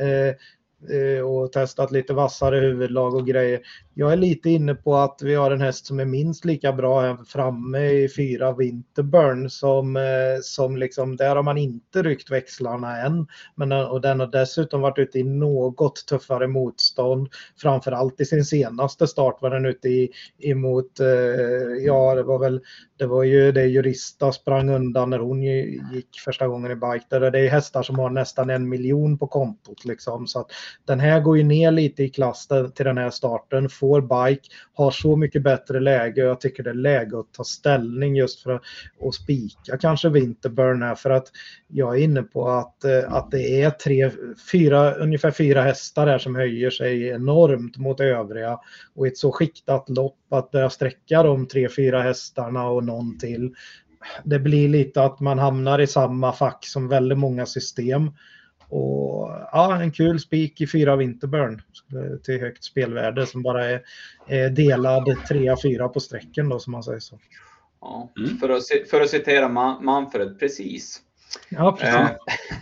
Eh, Eh, och testat lite vassare huvudlag och grejer. Jag är lite inne på att vi har en häst som är minst lika bra här framme i fyra Winterburn som, eh, som liksom, där har man inte ryckt växlarna än. Men, eh, och den har dessutom varit ute i något tuffare motstånd. Framförallt i sin senaste start var den ute i, emot, ja det var väl, det var ju det Jurista sprang undan när hon gick första gången i bike. Där det är hästar som har nästan en miljon på kontot liksom. Så att den här går ju ner lite i klass till den här starten, får bike, har så mycket bättre läge och jag tycker det är läge att ta ställning just för att spika kanske Winterburn här för att jag är inne på att, eh, att det är tre, fyra, ungefär fyra hästar här som höjer sig enormt mot övriga och i ett så skiktat lopp att börja sträcka de tre, fyra hästarna och någon till det blir lite att man hamnar i samma fack som väldigt många system. Och ja, en kul spik i fyra Winterburn till högt spelvärde som bara är, är delad 3-4 på sträcken då som man säger så. Ja, mm. för, att, för att citera Manfred, precis. Ja, precis.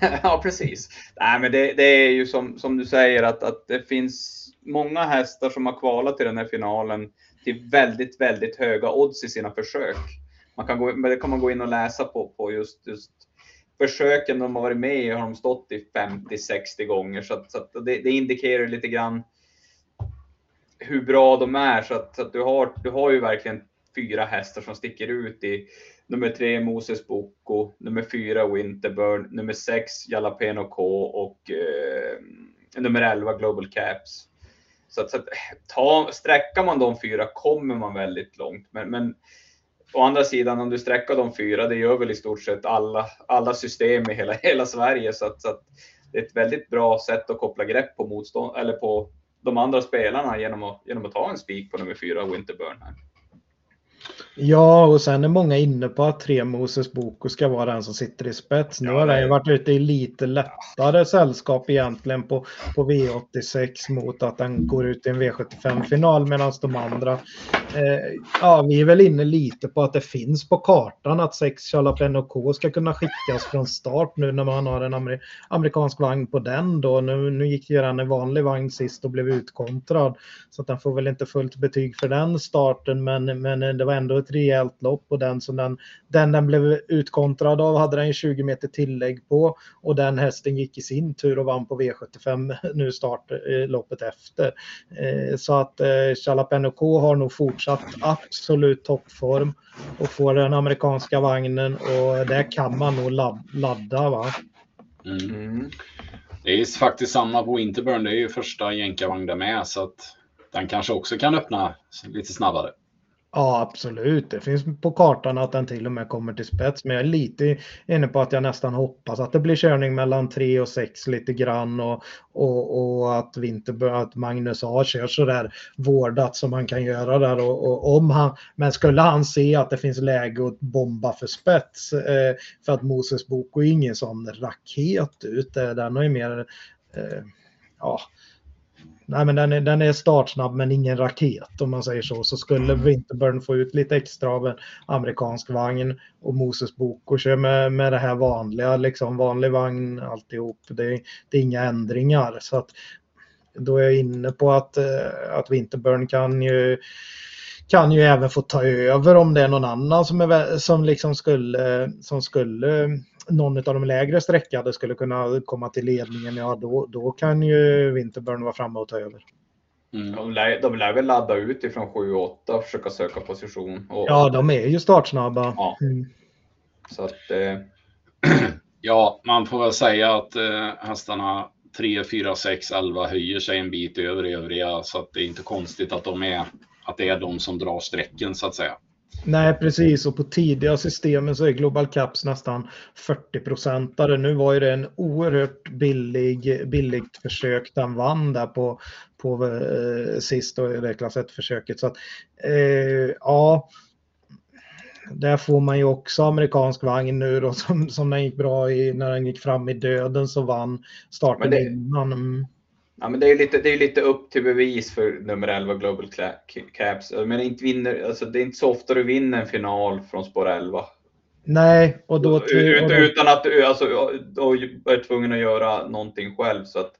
Eh, ja, precis. Nej, men det, det, är ju som, som du säger att, att det finns många hästar som har kvalat till den här finalen till väldigt, väldigt höga odds i sina försök. Man kan gå, det kan man gå in och läsa på, på just, just försöken de har varit med i har de stått i 50-60 gånger. Så, att, så att det, det, indikerar lite grann hur bra de är. Så att, så att, du, har, du har ju verkligen fyra hästar som sticker ut i nummer tre Moses Boko, nummer fyra Winterburn, nummer sex Jalapeno K och eh, nummer 11 Global Caps. Så att, så att ta, sträcker man de fyra kommer man väldigt långt. Men, men Å andra sidan, om du sträcker de fyra, det gör väl i stort sett alla, alla system i hela, hela Sverige. Så, att, så att det är ett väldigt bra sätt att koppla grepp på motstånd eller på de andra spelarna genom att, genom att ta en spik på nummer fyra, Winterburn. Här. Ja, och sen är många inne på att tre Moses Boko ska vara den som sitter i spets. Nu har den varit ute i lite lättare sällskap egentligen på, på V86 mot att den går ut i en V75-final medan de andra, eh, ja vi är väl inne lite på att det finns på kartan att sex Jalapeno K ska kunna skickas från start nu när man har en amer amerikansk vagn på den då. Nu, nu gick ju den en vanlig vagn sist och blev utkontrad så att den får väl inte fullt betyg för den starten men, men det var ändå ett rejält lopp och den som den, den, den blev utkontrad av hade den 20 meter tillägg på och den hästen gick i sin tur och vann på V75 nu start eh, loppet efter. Eh, så att eh, och K har nog fortsatt absolut toppform och får den amerikanska vagnen och där kan man nog ladda va. Mm. mm. Det är faktiskt samma på Winterburn. Det är ju första jänkarvagn där med så att den kanske också kan öppna lite snabbare. Ja, absolut. Det finns på kartan att den till och med kommer till spets. Men jag är lite inne på att jag nästan hoppas att det blir körning mellan 3 och 6 lite grann och, och, och att, Vinter, att Magnus A kör sådär vårdat som han kan göra där. Och, och, om han, men skulle han se att det finns läge att bomba för spets eh, för att Moses Boko är ingen sån raket ut. Den har ju mer eh, ja, nej, men den, är, den är startsnabb men ingen raket om man säger så. Så skulle mm. Winterburn få ut lite extra av en amerikansk vagn och Moses Boko kör med, med det här vanliga, liksom vanlig vagn alltihop. Det, det är inga ändringar. Så att då är jag inne på att, eh, att Winterburn kan ju kan ju även få ta över om det är någon annan som, är, som liksom skulle, som skulle någon av de lägre sträckade skulle kunna komma till ledningen, ja då, då kan ju Winterburn vara framme och ta över. Mm. De, lär, de lär väl ladda ut ifrån 7-8 och försöka söka position. Och, ja, de är ju startsnabba. Ja. Mm. Så att, eh... ja, man får väl säga att eh, hästarna 3, 4, 6, 11 höjer sig en bit över övriga så att det är inte konstigt att de är att det är de som drar strecken så att säga. Nej, precis. Och på tidiga systemen så är Global Caps nästan 40 procentare. Nu var ju det en oerhört billig, billigt försök. Den vann där på, på eh, sist och i det klass 1-försöket. Så att, eh, ja, där får man ju också amerikansk vagn nu då som, som den gick bra i när den gick fram i döden så vann starten det, innan. Ja, men det är lite, det är lite upp till bevis för nummer 11 Global Caps. Men inte vinner, alltså det är inte så ofta du vinner en final från spår 11. Nej, och då... Ut, utan att du alltså, då är tvungen att göra någonting själv. Så att,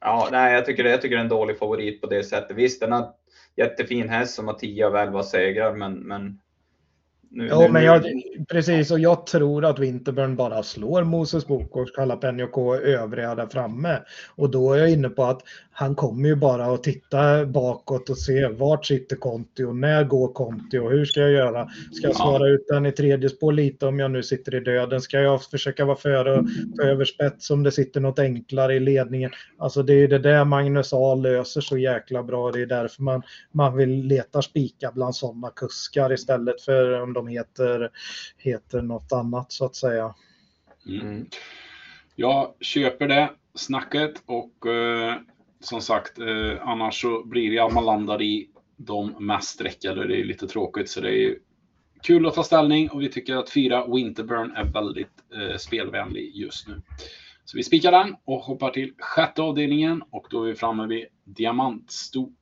ja, nej, jag tycker, jag tycker det är en dålig favorit på det sättet. Visst, den har jättefin häst som har 10 av 11 segrar, men, men nu, ja, nu, men jag, precis. Och jag tror att Winterburn bara slår Moses Bokors, Jalapeno och övriga där framme. Och då är jag inne på att han kommer ju bara att titta bakåt och se vart sitter Conti och när går Conti och hur ska jag göra? Ska jag svara ut den i tredje spår lite om jag nu sitter i döden? Ska jag försöka vara före och ta över spets om det sitter något enklare i ledningen? Alltså det är det där Magnus A löser så jäkla bra. Det är därför man, man vill leta spika bland sådana kuskar istället för om de heter, heter något annat så att säga. Mm. Jag köper det snacket och eh, som sagt, eh, annars så blir det att man landar i de mest sträckade. Det är lite tråkigt så det är kul att ta ställning och vi tycker att fyra Winterburn är väldigt eh, spelvänlig just nu. Så vi spikar den och hoppar till sjätte avdelningen och då är vi framme vid diamantsto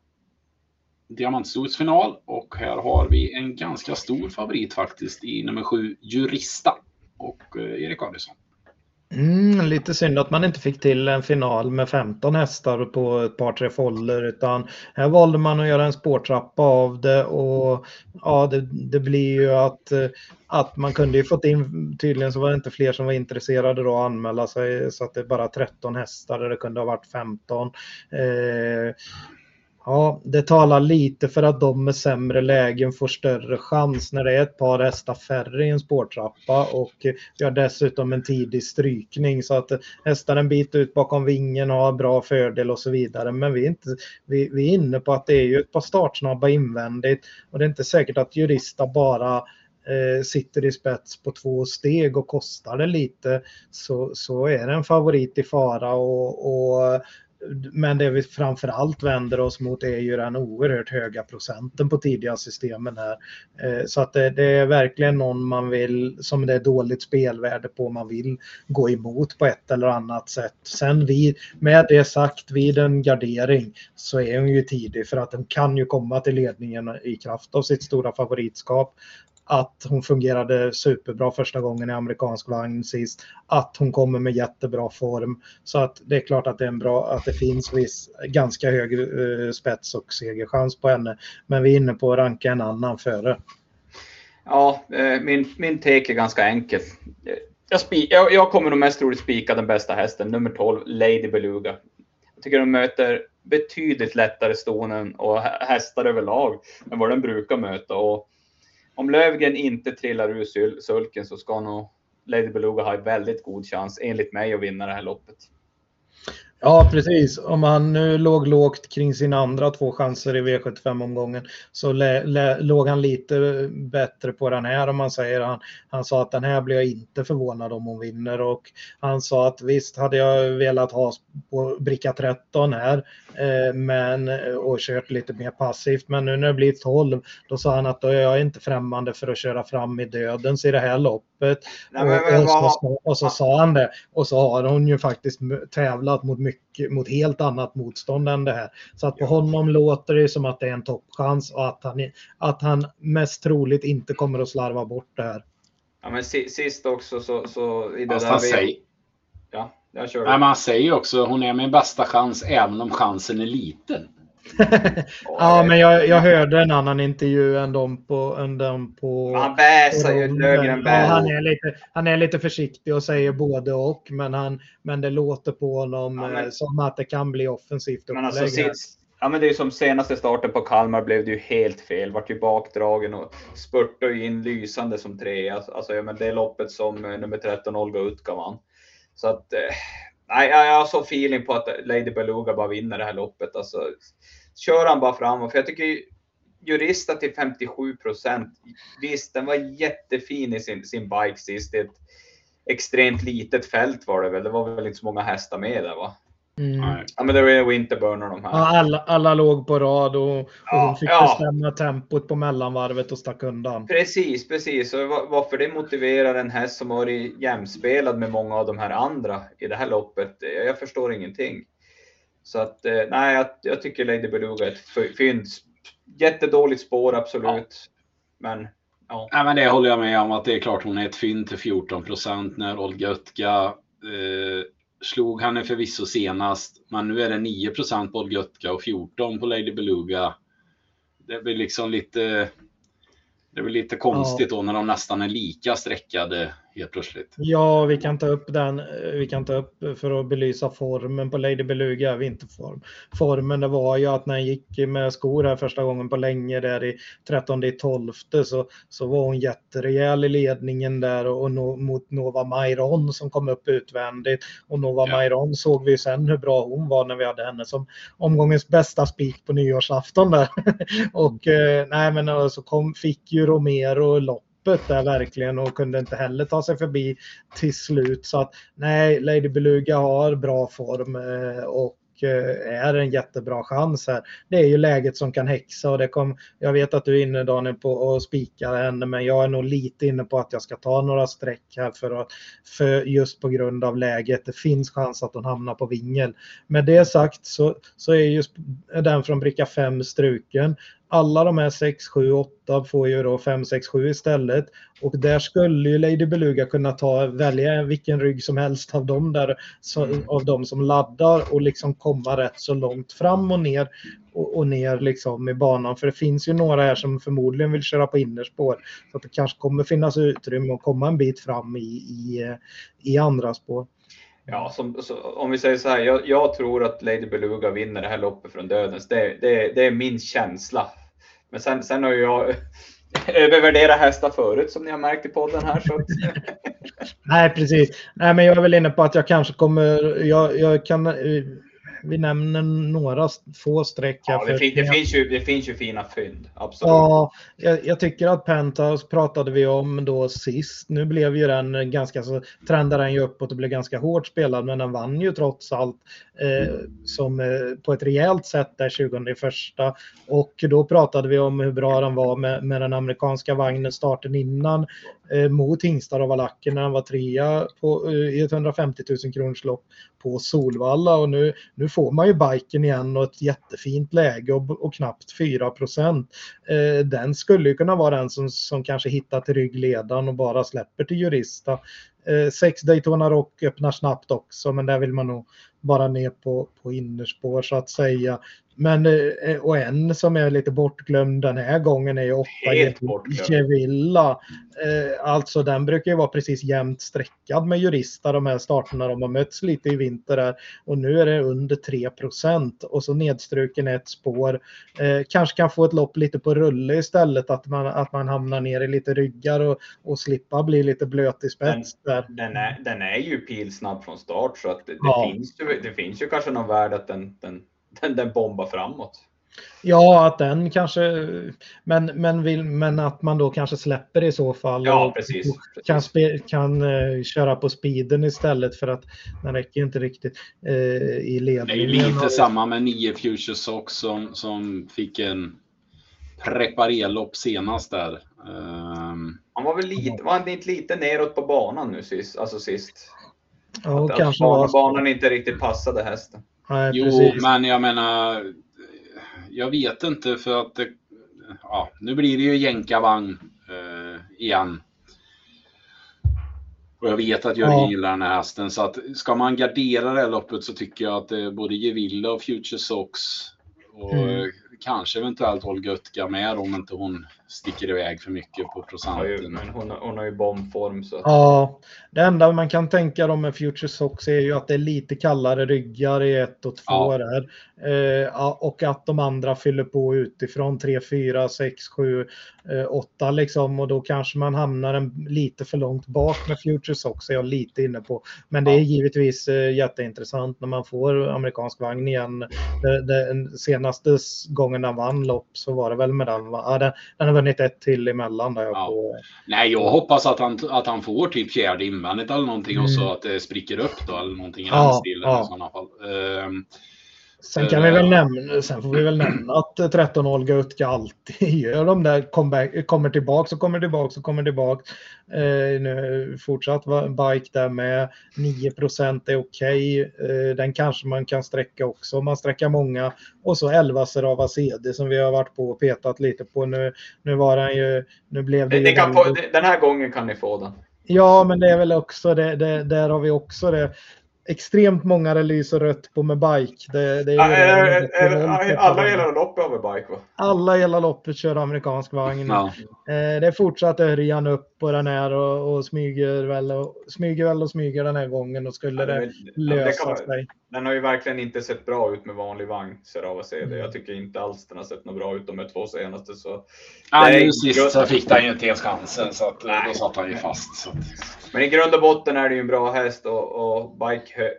final och här har vi en ganska stor favorit faktiskt i nummer sju Jurista och eh, Erik Adielsson. Mm, lite synd att man inte fick till en final med 15 hästar på ett par tre foller utan här valde man att göra en spårtrappa av det och ja, det, det blir ju att, eh, att man kunde ju fått in, tydligen så var det inte fler som var intresserade då att anmäla sig så att det är bara 13 hästar där det kunde ha varit 15. Eh, Ja, det talar lite för att de med sämre lägen får större chans när det är ett par hästar färre i en spårtrappa och vi har dessutom en tidig strykning. Så att hästar en bit ut bakom vingen har bra fördel och så vidare. Men vi är, inte, vi, vi är inne på att det är ju ett par startsnabba invändigt. Och det är inte säkert att jurista bara eh, sitter i spets på två steg och kostar det lite. Så, så är det en favorit i fara och, och men det vi framför allt vänder oss mot är ju den oerhört höga procenten på tidiga systemen här. Eh, så att det, det, är verkligen någon man vill, som det är dåligt spelvärde på, man vill gå emot på ett eller annat sätt. Sen vid, med det sagt, vid en gardering så är hon ju tidig för att den kan ju komma till ledningen i kraft av sitt stora favoritskap att hon fungerade superbra första gången i amerikansk vagn sist, att hon kommer med jättebra form. Så att det är klart att det, är en bra, att det finns viss, ganska hög eh, spets och segerchans på henne. Men vi är inne på att ranka en annan före. Ja, eh, min, min take är ganska enkel. Jag, spi, jag, jag kommer nog mest troligt spika den bästa hästen, nummer 12, Lady Beluga. Jag tycker de möter betydligt lättare stonen och hästar överlag än vad den brukar möta. Och om Lövgren inte trillar ur sulken så ska nog Lady Beluga ha en väldigt god chans, enligt mig, att vinna det här loppet. Ja, precis. Om han nu låg lågt kring sina andra två chanser i V75-omgången så låg han lite bättre på den här om man säger. Han, han sa att den här blir jag inte förvånad om hon vinner och han sa att visst hade jag velat ha på bricka 13 här eh, men, och kört lite mer passivt. Men nu när det blir 12 då sa han att då är jag inte främmande för att köra fram i dödens i det här loppet. Nej, men, och, och, så, och så sa han det. Och så har hon ju faktiskt tävlat mot mycket mot helt annat motstånd än det här. Så att på honom låter det som att det är en toppchans och att han, att han mest troligt inte kommer att slarva bort det här. Ja, men sist också så... så i det Fast där han vi... säger... Ja, jag kör. Nej, men han säger också hon är min bästa chans även om chansen är liten. Ja, men jag, jag hörde en annan intervju än de på... Än de på han väsar ju Löfgren ja, han, är lite, han är lite försiktig och säger både och, men, han, men det låter på honom ja, men, eh, som att det kan bli offensivt men alltså, sist, Ja, men det är som senaste starten på Kalmar blev det ju helt fel. Vart ju bakdragen och spurtade in lysande som tre. Alltså, ja, men det loppet som eh, nummer 13 Olga Utka vann. Så att, eh, nej, jag har så feeling på att Lady Beluga bara vinner det här loppet. Alltså, kör han bara framåt. För jag tycker Jurista till 57 procent. Visst, den var jättefin i sin, sin bike sist. Det är ett extremt litet fält var det väl. Det var väl inte så många hästar med där va? Mm. Ja, men det är Winterburn och de här. Ja, alla, alla låg på rad och, och Ja, hon fick ja. bestämma tempot på mellanvarvet och stack undan. Precis, precis. Och va- varför det motiverar en häst som har varit jämspelad med många av de här andra i det här loppet, jag förstår ingenting. Så att, eh, nej, jag, jag tycker Lady Beluga är ett fynd. Jättedåligt spår, absolut. Men, ja. Nej, men det håller jag med om att det är klart hon är ett fynd till 14 procent när Olga Ötka eh, slog henne förvisso senast. Men nu är det 9 procent på Olga Ötka och 14 på Lady Beluga. Det blir liksom lite. Det blir lite konstigt då när de nästan är lika streckade helt plötsligt. Ja, vi kan ta upp den. eh, Vi kan ta upp för att belysa formen på Lady Beluga, vinterform. Formen det var ju att när han gick med skor här första gången på länge där i 13 i 12 så, så var hon jätterejäl i ledningen där och, och no, mot Nova Mairon som kom upp utvändigt. Och Nova Ja. Mairon såg vi sen hur bra hon var när vi hade henne som omgångens bästa spik på nyårsafton där. och eh, nej men så kom, fick ju Romero loppet där verkligen och kunde inte heller ta sig förbi till slut. Så att nej, Lady Beluga har bra form eh, och eh, är en jättebra chans här. Det är ju läget som kan häxa och det kom, jag vet att du är inne Daniel på att spika henne men jag är nog lite inne på att jag ska ta några streck här för att för just på grund av läget. Det finns chans att hon hamnar på vingel. Med det sagt så, så är ju den från bricka 5 struken. Alla de här 6, 7, 8 får ju då 5, 6, 7 istället. Och där skulle ju Lady Beluga kunna ta, välja vilken rygg som helst av dem där, så, Mm. av dem som laddar och liksom komma rätt så långt fram och ner och, och ner liksom i banan. För det finns ju några här som förmodligen vill köra på innerspår. Så att det kanske kommer finnas utrymme att komma en bit fram i, i, i andra spår. Ja, som, så, om vi säger så här, jag, jag tror att Lady Beluga vinner det här loppet från dödens. Det, det, det är min känsla. Men sen, sen har ju jag övervärderat hästar förut som ni har märkt i podden här. Så Nej, precis. Nej, men jag är väl inne på att jag kanske kommer, jag, jag kan, vi nämner några få streck ja, det, fin, det, finns ju, det finns ju fina fynd, absolut. Ja, jag, jag tycker att Penthouse pratade vi om då sist. Nu blev ju den ganska så, trendade den ju uppåt och blev ganska hårt spelad, men den vann ju trots allt eh, som eh, på ett rejält sätt där 21. Och då pratade vi om hur bra den var med, med den amerikanska vagnen starten innan Eh, mot hingstar och valacker när han var trea på, eh, i ett 150 000 kronors lopp på Solvalla och nu, nu får man ju biken igen och ett jättefint läge och, och knappt 4 procent. Eh, den skulle ju kunna vara den som, som kanske hittar till ryggledaren och bara släpper till Jurista. Eh, sex Daytona Rock öppnar snabbt också men där vill man nog bara ner på, på innerspår så att säga. Men eh, och en som är lite bortglömd den här gången är ju åtta. Gevilla. Eh, alltså den brukar ju vara precis jämnt streckad med Jurista de här starterna de har mötts lite i vinter där och nu är det under 3% och så nedstruken ett spår. Eh, kanske kan få ett lopp lite på rulle istället att man, att man hamnar ner i lite ryggar och, och slippa bli lite blöt i spets där. Den är, den är ju pilsnabb från start så att det, det, Ja. finns, ju, det finns ju kanske någon värde att den, den, den, den bombar framåt. Ja, att den kanske, men, men, vill, men att man då kanske släpper i så fall. Ja, och precis. Kan, precis. spe, kan eh, köra på speeden istället för att den räcker inte riktigt eh, i Det är ju ledningen. lite Och- samma med 9 Future Sox som, som fick en preparerlopp senast där. Ehm, Han var väl lite, var han inte lite neråt på banan nu sist? Alltså sist? Ja, att, att kanske banan, var banan inte riktigt passade hästen. Nej, jo, precis. men jag menar, jag vet inte för att det, ja, nu blir det ju jänkarvagn eh, igen. Och jag vet att Jörgen Ja. gillar den här hästen så att ska man gardera det här loppet så tycker jag att det är både Gevilla och Future Sox och Mm. kanske eventuellt Olga Ötka med om inte hon sticker iväg för mycket på Har ju, procenten. men hon, hon har ju bombform så. Ja, det enda man kan tänka om med Future Sox är ju att det är lite kallare ryggar i ett och två Ja. där. Eh, och att de andra fyller på utifrån 3, 4, 6, 7, eh, 8 liksom. Och då kanske man hamnar en, lite för långt bak med Future Sox är jag lite inne på. Men det är givetvis eh, jätteintressant när man får amerikansk vagn igen. Det, det, senaste gången han vann lopp så var det väl med den. Ja, den, den vunnit ett till emellan. Där Ja. på, Nej, jag hoppas att han, att han får typ fjärde invändigt eller någonting och så Mm. att det spricker upp då eller någonting i Ja, den stilen ja. i sådana fall. Ehm, Sen kan vi väl nämna, sen får vi väl nämna att eh, 13 Olga Utka alltid gör de där comeback, kommer tillbaks och kommer tillbaks och kommer tillbaks. Eh, nu fortsatt bike där med 9% är okej. Eh, den kanske man kan sträcka också om man sträcker många. Och så 11 Serava CD som vi har varit på och petat lite på nu. Nu var den ju, nu blev det ju få, den här gången kan ni få den. Ja, men det är väl också det, det där har vi också det. Extremt många det lyser rött på med bike. Det, det är är- det- är- är- det- Alla hela loppet över bike va? alla hela loppet kör amerikansk vagn. ja. Eh, det är fortsatt Örjan upp på den här och, och smyger väl och smyger väl och smyger den här gången och skulle Ja, det det lösa kan- sig. Den har ju verkligen inte sett bra ut med vanlig vagn, Serava CD. Mm. Jag tycker inte alls den har sett något bra ut de här två senaste. Så. Ja, Nej, nu sist så fick han ju inte ens chansen så att, eh, då satt han ju fast. Men i grund och botten är det ju en bra häst och, och bike hö,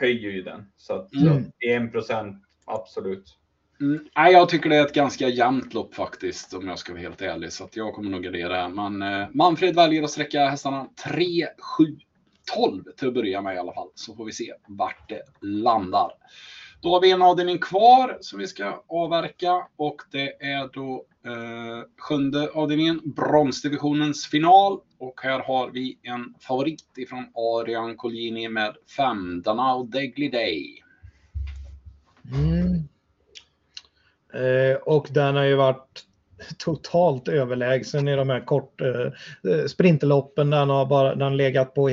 höjer ju den. Så att Mm. så, i en procent, absolut. Mm, nej, jag tycker det är ett ganska jämnt lopp faktiskt om jag ska vara helt ärlig. Så att jag kommer nog gardera. Men eh, Manfred väljer att sträcka hästarna 3, 7, 12 till att börja med i alla fall. Så får vi se vart det landar. Då har vi en avdelning kvar som vi ska avverka och det är då eh, sjunde avdelningen, bronsdivisionens final. Och här har vi en favorit ifrån Arian Collini med 5, Danao Degly Day. Mm. Eh, och den har ju varit totalt överlägsen i de här kort eh, eh sprinterloppen. Den har bara den legat på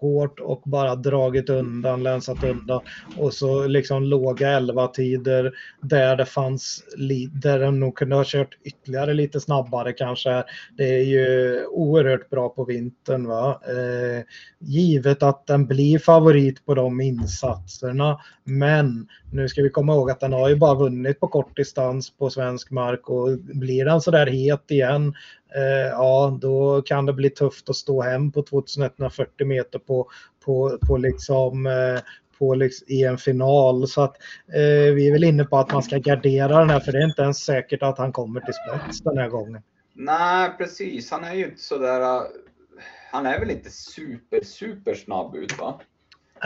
hårt och bara dragit undan, länsat undan. Och så liksom låga 11 tider där det fanns, där den nog kunde ha kört ytterligare lite snabbare kanske. Det är ju oerhört bra på vintern. Va? Eh, givet att den blir favorit på de insatserna. Men nu ska vi komma ihåg att den har ju bara vunnit på kort distans på svensk mark och blir den sådär het igen, eh, ja då kan det bli tufft att stå hem på 2140 meter på, på, på liksom eh, på liksom, i en final. Så att eh, vi är väl inne på att man ska gardera den här för det är inte ens säkert att han kommer till spets den här gången. Nej, precis. Han är ju inte sådär. Eh, han är väl inte super, super snabb ut va?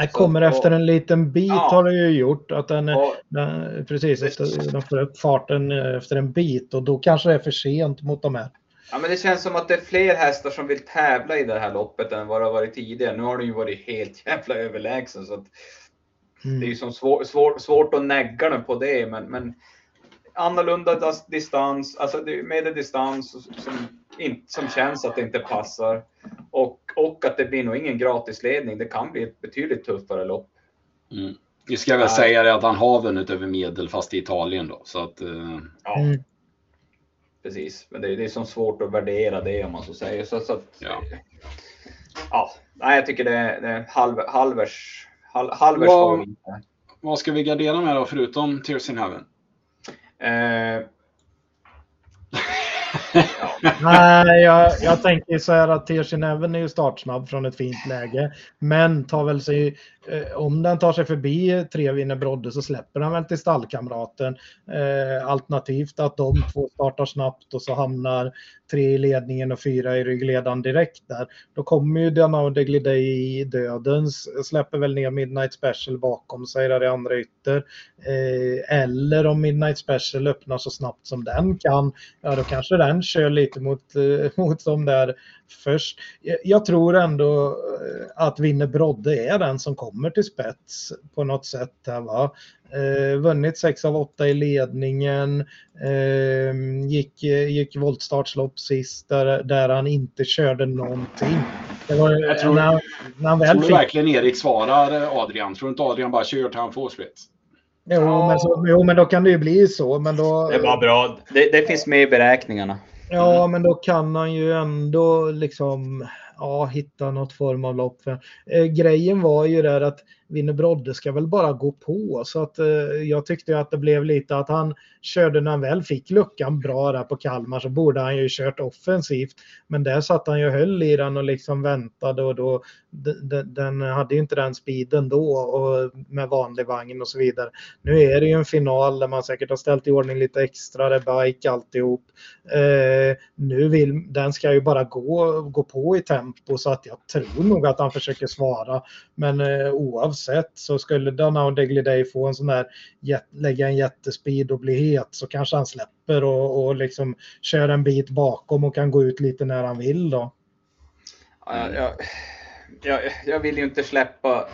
Så kommer att- efter en liten bit Ja. har det ju gjort att den, Och, den precis efter, de får upp farten eh, efter en bit och då kanske det är för sent mot de här. ja, men det känns som att det är fler hästar som vill tävla i det här loppet än vad det har varit tidigare. Nu har den ju varit helt jävla överlägsen så att Mm. det är ju som svår, svår, svårt att negga den på det. Men, men annorlunda distans, alltså det medeldistans som, som känns att det inte passar. Och, och att det blir nog ingen gratisledning. Det kan bli ett betydligt tuffare lopp. Mm. Vi ska väl Nej. säga det att han har vunnit över medel fast i Italien då. Så att, eh, Ja, Mm. precis. Men det, det är så svårt att värdera det om man så säger. Så, så att, Ja. ja. Nej, jag tycker det är, det är halv, halvers, halv, halvers Vad- vad ska vi gardera med då förutom Tears in Heaven? Eh, Nej, jag, jag tänker så här att Tersin Even är ju startsnabb från ett fint läge. Men tar väl sig, Eh, om den tar sig förbi tre vinner Brodde så släpper den väl till stallkamraten. Eh, alternativt att de två startar snabbt och så hamnar tre i ledningen och fyra i ryggledaren direkt där. Då kommer ju Danao Degliday i dödens, släpper väl ner Midnight Special bakom sig där i andra ytter. Eh, eller om Midnight Special öppnar så snabbt som den kan, ja då kanske den kör lite mot, eh, mot de där först. Jag, tror ändå eh, att Vinner Brodde är den som kommer till spets på något sätt. Här, va? Eh, vunnit 6 av 8 i ledningen. Eh, gick, gick voltstartslopp sist där, där han inte körde någonting. Det var, Jag tror- när, när han väl Tror du fick verkligen Erik svarar eh, Adrian? Tror du inte Adrian bara kör till han får spets? Jo, men, så, jo, men då kan det ju bli så. Men då, det var bra. Det, det finns med i beräkningarna. Ja, men då kan han ju ändå liksom ja, hitta något form av lopp. För, eh, grejen var ju där att Winner Brodde ska väl bara gå på. Så att eh, jag tyckte att det blev lite att han körde när han väl fick luckan bra där på Kalmar så borde han ju kört offensivt. Men där satt han ju och höll i den och liksom väntade och då den hade ju inte den speeden då och med vanlig vagn och så vidare. Nu är det ju en final där man säkert har ställt i ordning lite extra, det bike alltihop. Eh, nu vill, den ska ju bara gå, gå på i tempo så att jag tror nog att han försöker svara. Men eh, oavsett så skulle Donow Degliday få en sån där, lägga en jättespeed och bli het så kanske han släpper och, och liksom kör en bit bakom och kan gå ut lite när han vill då. Ja, jag, jag, jag vill ju inte släppa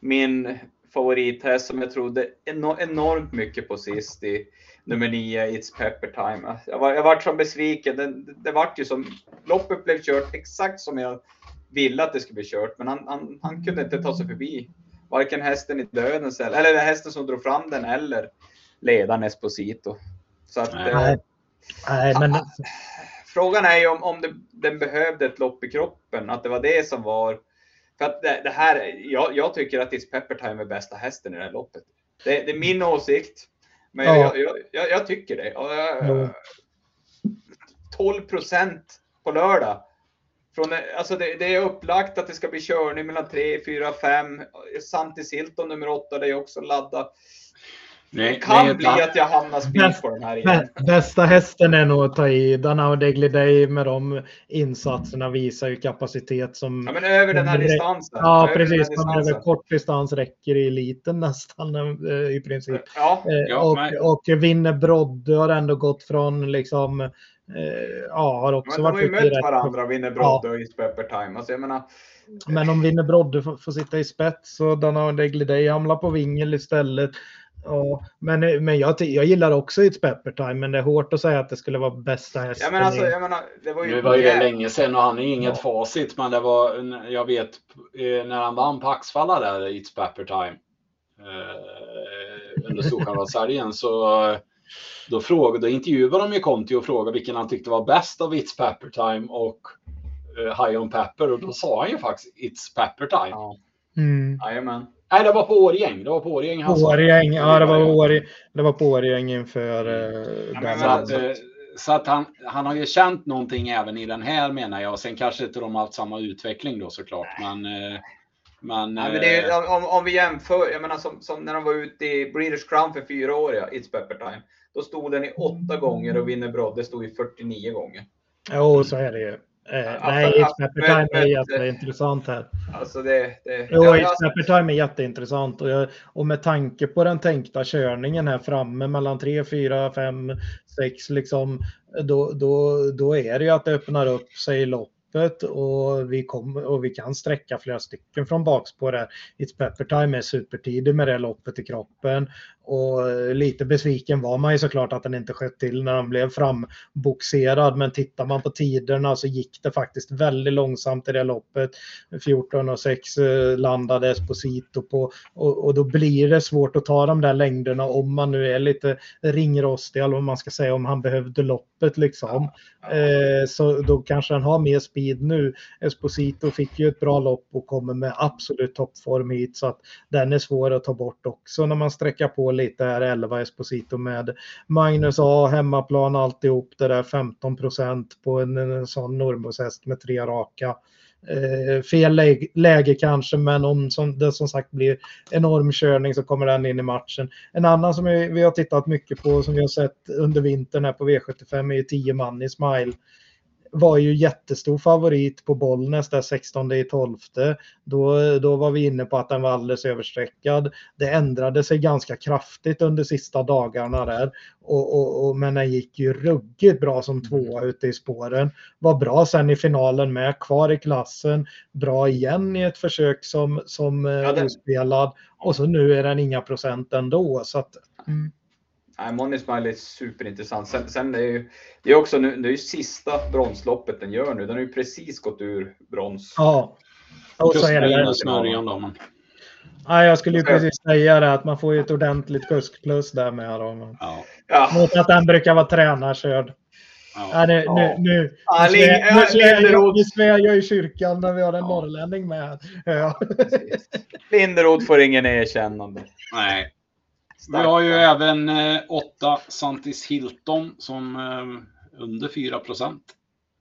min favorithäst som jag trodde enormt mycket på sist i nummer 9, It's Pepper Time. Jag var, jag var så besviken. Det, det vart ju som, loppet blev kört exakt som jag ville att det skulle bli kört, men han, han, han kunde inte ta sig förbi varken hästen i döden eller hästen som drog fram den eller ledaren Esposito. Så att, Nej. Eh, Nej, men... Frågan är ju om, om det, den behövde ett lopp i kroppen, att det var det som var för att det, det här, jag, jag, tycker att It's Pepper Time är bästa hästen i det här loppet. Det, det är min åsikt. Men ja. jag, jag, jag, tycker det. Ja. 12 procent på lördag. Från, alltså det, det, är upplagt att det ska bli körning mellan 3, 4, 5. Santi Silton nummer 8, det är också laddat. Nej, det kan nej, bli att jag hamnar spik på den här igen. Bästa hästen är nog att ta i. Danao Degliday med de insatserna visar ju kapacitet som... Ja, men över den här distansen. Ja, över precis. Distansen. Över kort distans räcker i eliten nästan eh, i princip. Ja, eh, ja, och, men... och vinner Brodde har ändå gått från liksom eh, ja, har också men varit de har ju mött varandra, Vinner Brodde ja. och East Pepper Time. Alltså, jag menar, men om Vinner Brodde får, får sitta i spets och Danao Degliday hamnar på vingel istället. Ja, men, men jag, jag gillar också It's Pepper Time, men det är hårt att säga att det skulle vara bästa hästen. Ja, men alltså, jag menar, det var ju, nu var ju det länge sedan och han är inget ja. facit, men det var, jag vet eh, när han vann på Axfalla där, It's Pepper Time, eh, under Storchampionshälgen, så då, frågade, då intervjuade de ju Conti och frågade vilken han tyckte var bäst av It's Pepper Time och uh, High on Pepper och då sa han ju faktiskt It's Pepper Time. Ja. Mm. Jajamän. Nej, det var på Årgäng. Det var på Årgäng han Årgäng, ja det var, Årgäng, det var på Årgäng inför uh, ja, men, så att, uh, så att han, han har ju känt någonting även i den här menar jag. Sen kanske inte de har haft samma utveckling då såklart. Men, uh, men, Nej, men det är, om, om vi jämför, jag menar som, som när de var ute i British Crown för fyra år, ja, It's Pepper Time. Då stod den i åtta gånger och Winner Brodde stod i 49 gånger. Jo, så är det ju. Eh, alltså, nej, It's Pepper Time är jätteintressant här. Alltså det, det, jo, ja, It's Pepper Time är jätteintressant och, jag, och med tanke på den tänkta körningen här framme mellan 3, 4, 5, 6 liksom, då, då, då är det ju att det öppnar upp sig i lopp öppet och vi, kom, och vi kan sträcka flera stycken från bakspår här. It's Pepper Time är supertidig med det loppet i kroppen och lite besviken var man ju såklart att den inte sköt till när den blev framboxerad. Men tittar man på tiderna så gick det faktiskt väldigt långsamt i det loppet. 14 och 6 eh, landade Esposito på och, och då blir det svårt att ta de där längderna om man nu är lite ringrostig eller vad man ska säga om han behövde loppet liksom. Eh, så då kanske han har mer speed nu. Esposito fick ju ett bra lopp och kommer med absolut toppform hit så att den är svår att ta bort också när man sträcker på lite här 11 Esposito med Magnus A, hemmaplan alltihop det där 15 procent på en, en sån Nordboshäst med tre raka. Eh, fel läge, läge, kanske, men om som, det som sagt blir enorm körning så kommer den in i matchen. En annan som vi, vi har tittat mycket på som vi har sett under vintern här på V75 är 10 man i Smile var ju jättestor favorit på Bollnäs där 16 i 12. Då, då var vi inne på att den var alldeles överstreckad. Det ändrade sig ganska kraftigt under sista dagarna där. Och, och, och, men den gick ju ruggigt bra som tvåa ute i spåren. Var bra sen i finalen med, kvar i klassen. Bra igen i ett försök som, som ja, det... ospelad. Och så nu är den inga procent ändå. Så att, mm. Nej, Money Smile är superintressant. Sen, sen är ju, det är också nu, det är ju sista bronsloppet den gör nu. Den har ju precis gått ur brons. Ja, och så är det. Smörjan då, men... Ja, jag skulle ju precis säga det att man får ju ett ordentligt kuskplus där med. Då. Ja. Ja. Mot att den brukar vara tränarkörd. Ja. nu, nu, nu, ja, nu, nu svär jag i kyrkan när vi har en ja. norrlänning med. Ja. Linderoth får ingen erkännande. Nej. Vi har ju även eh, åtta Santis Hilton som eh, under 4 procent.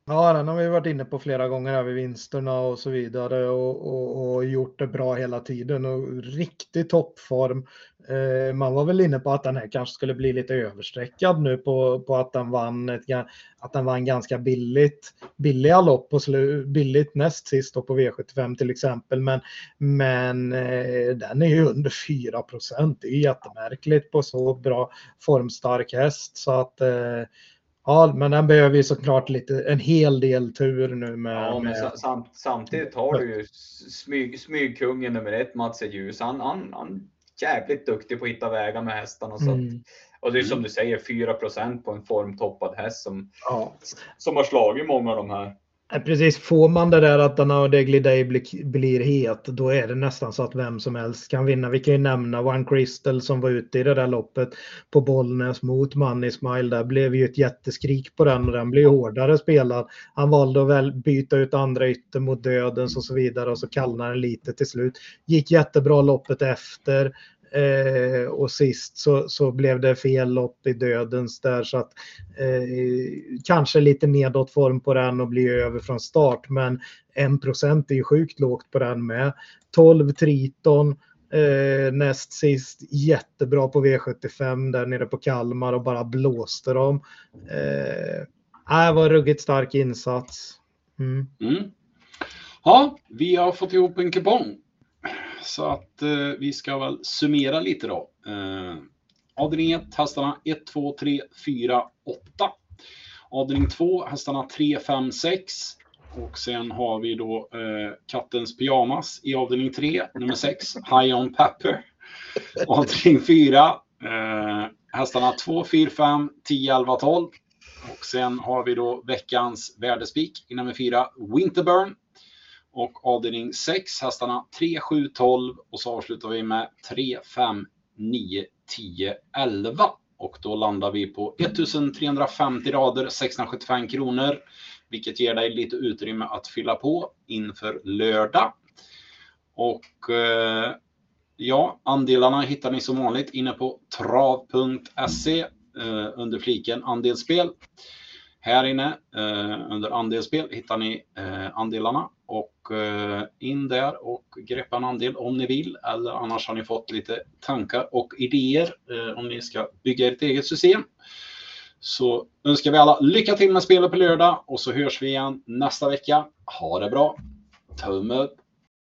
Ja, den har vi varit inne på flera gånger här vid vinsterna och så vidare och, och, och gjort det bra hela tiden och riktig toppform. Eh, man var väl inne på att den här kanske skulle bli lite överstreckad nu på, på att den vann ett, att den vann ganska billigt. Billiga lopp och slu, billigt näst sist då på V75 till exempel. Men, men eh, den är ju under 4 procent. Det är jättemärkligt på så bra formstark häst så att eh, Ja, men den behöver ju såklart lite, en hel del tur nu med... Ja, men med... Samt, samtidigt har du ju smyg, smygkungen nummer ett, Mats ljus. Han, han, han jävligt duktig på att hitta vägar med hästarna. Så mm. och det är som du säger, 4% på en formtoppad häst som, ja. som har slagit många av de här. Eh, precis, får man det där att Danao Degli Day blir, blir het, då är det nästan så att vem som helst kan vinna. Vi kan ju nämna One Crystal som var ute i det där loppet på Bollnäs mot Money Smile. Där blev ju ett jätteskrik på den och den blev hårdare spelad. Han valde att väl byta ut andra ytter mot dödens och så vidare och så kallnade den lite till slut. Gick jättebra loppet efter. Eh, och sist så, så blev det fel lopp i dödens där så att eh, kanske lite nedåt form på den och blir över från start. Men 1% är ju sjukt lågt på den med. 12 Triton eh, näst sist jättebra på V75 där nere på Kalmar och bara blåste dem. Eh, äh, var ruggigt stark insats. Mm. Mm. Ja, vi har fått ihop en kupong så att eh, vi ska väl summera lite då. Eh, avdelning 1, hästarna 1, 2, 3, 4, 8. Avdelning 2, hästarna 3, 5, 6. Och sen har vi då eh, Kattens Pyjamas i avdelning 3, nummer 6, High On Pepper. Avdelning 4, eh, hästarna 2, 4, 5, 10, 11, 12. Och sen har vi då veckans värdespik i nummer 4, Winterburn och avdelning 6, hästarna 3, 7, 12 och så avslutar vi med 3, 5, 9, 10, 11. Och då landar vi på 1350 rader, 675 kronor. Vilket ger dig lite utrymme att fylla på inför lördag. Och eh, ja, andelarna hittar ni som vanligt inne på trav.se eh, under fliken andelsspel. Här inne eh, under andelsspel hittar ni eh, andelarna och eh, in där och greppa en andel om ni vill eller annars har ni fått lite tankar och idéer eh, om ni ska bygga ert eget system. Så önskar vi alla lycka till med spelet på lördag och så hörs vi igen nästa vecka. Ha det bra! Tumme upp!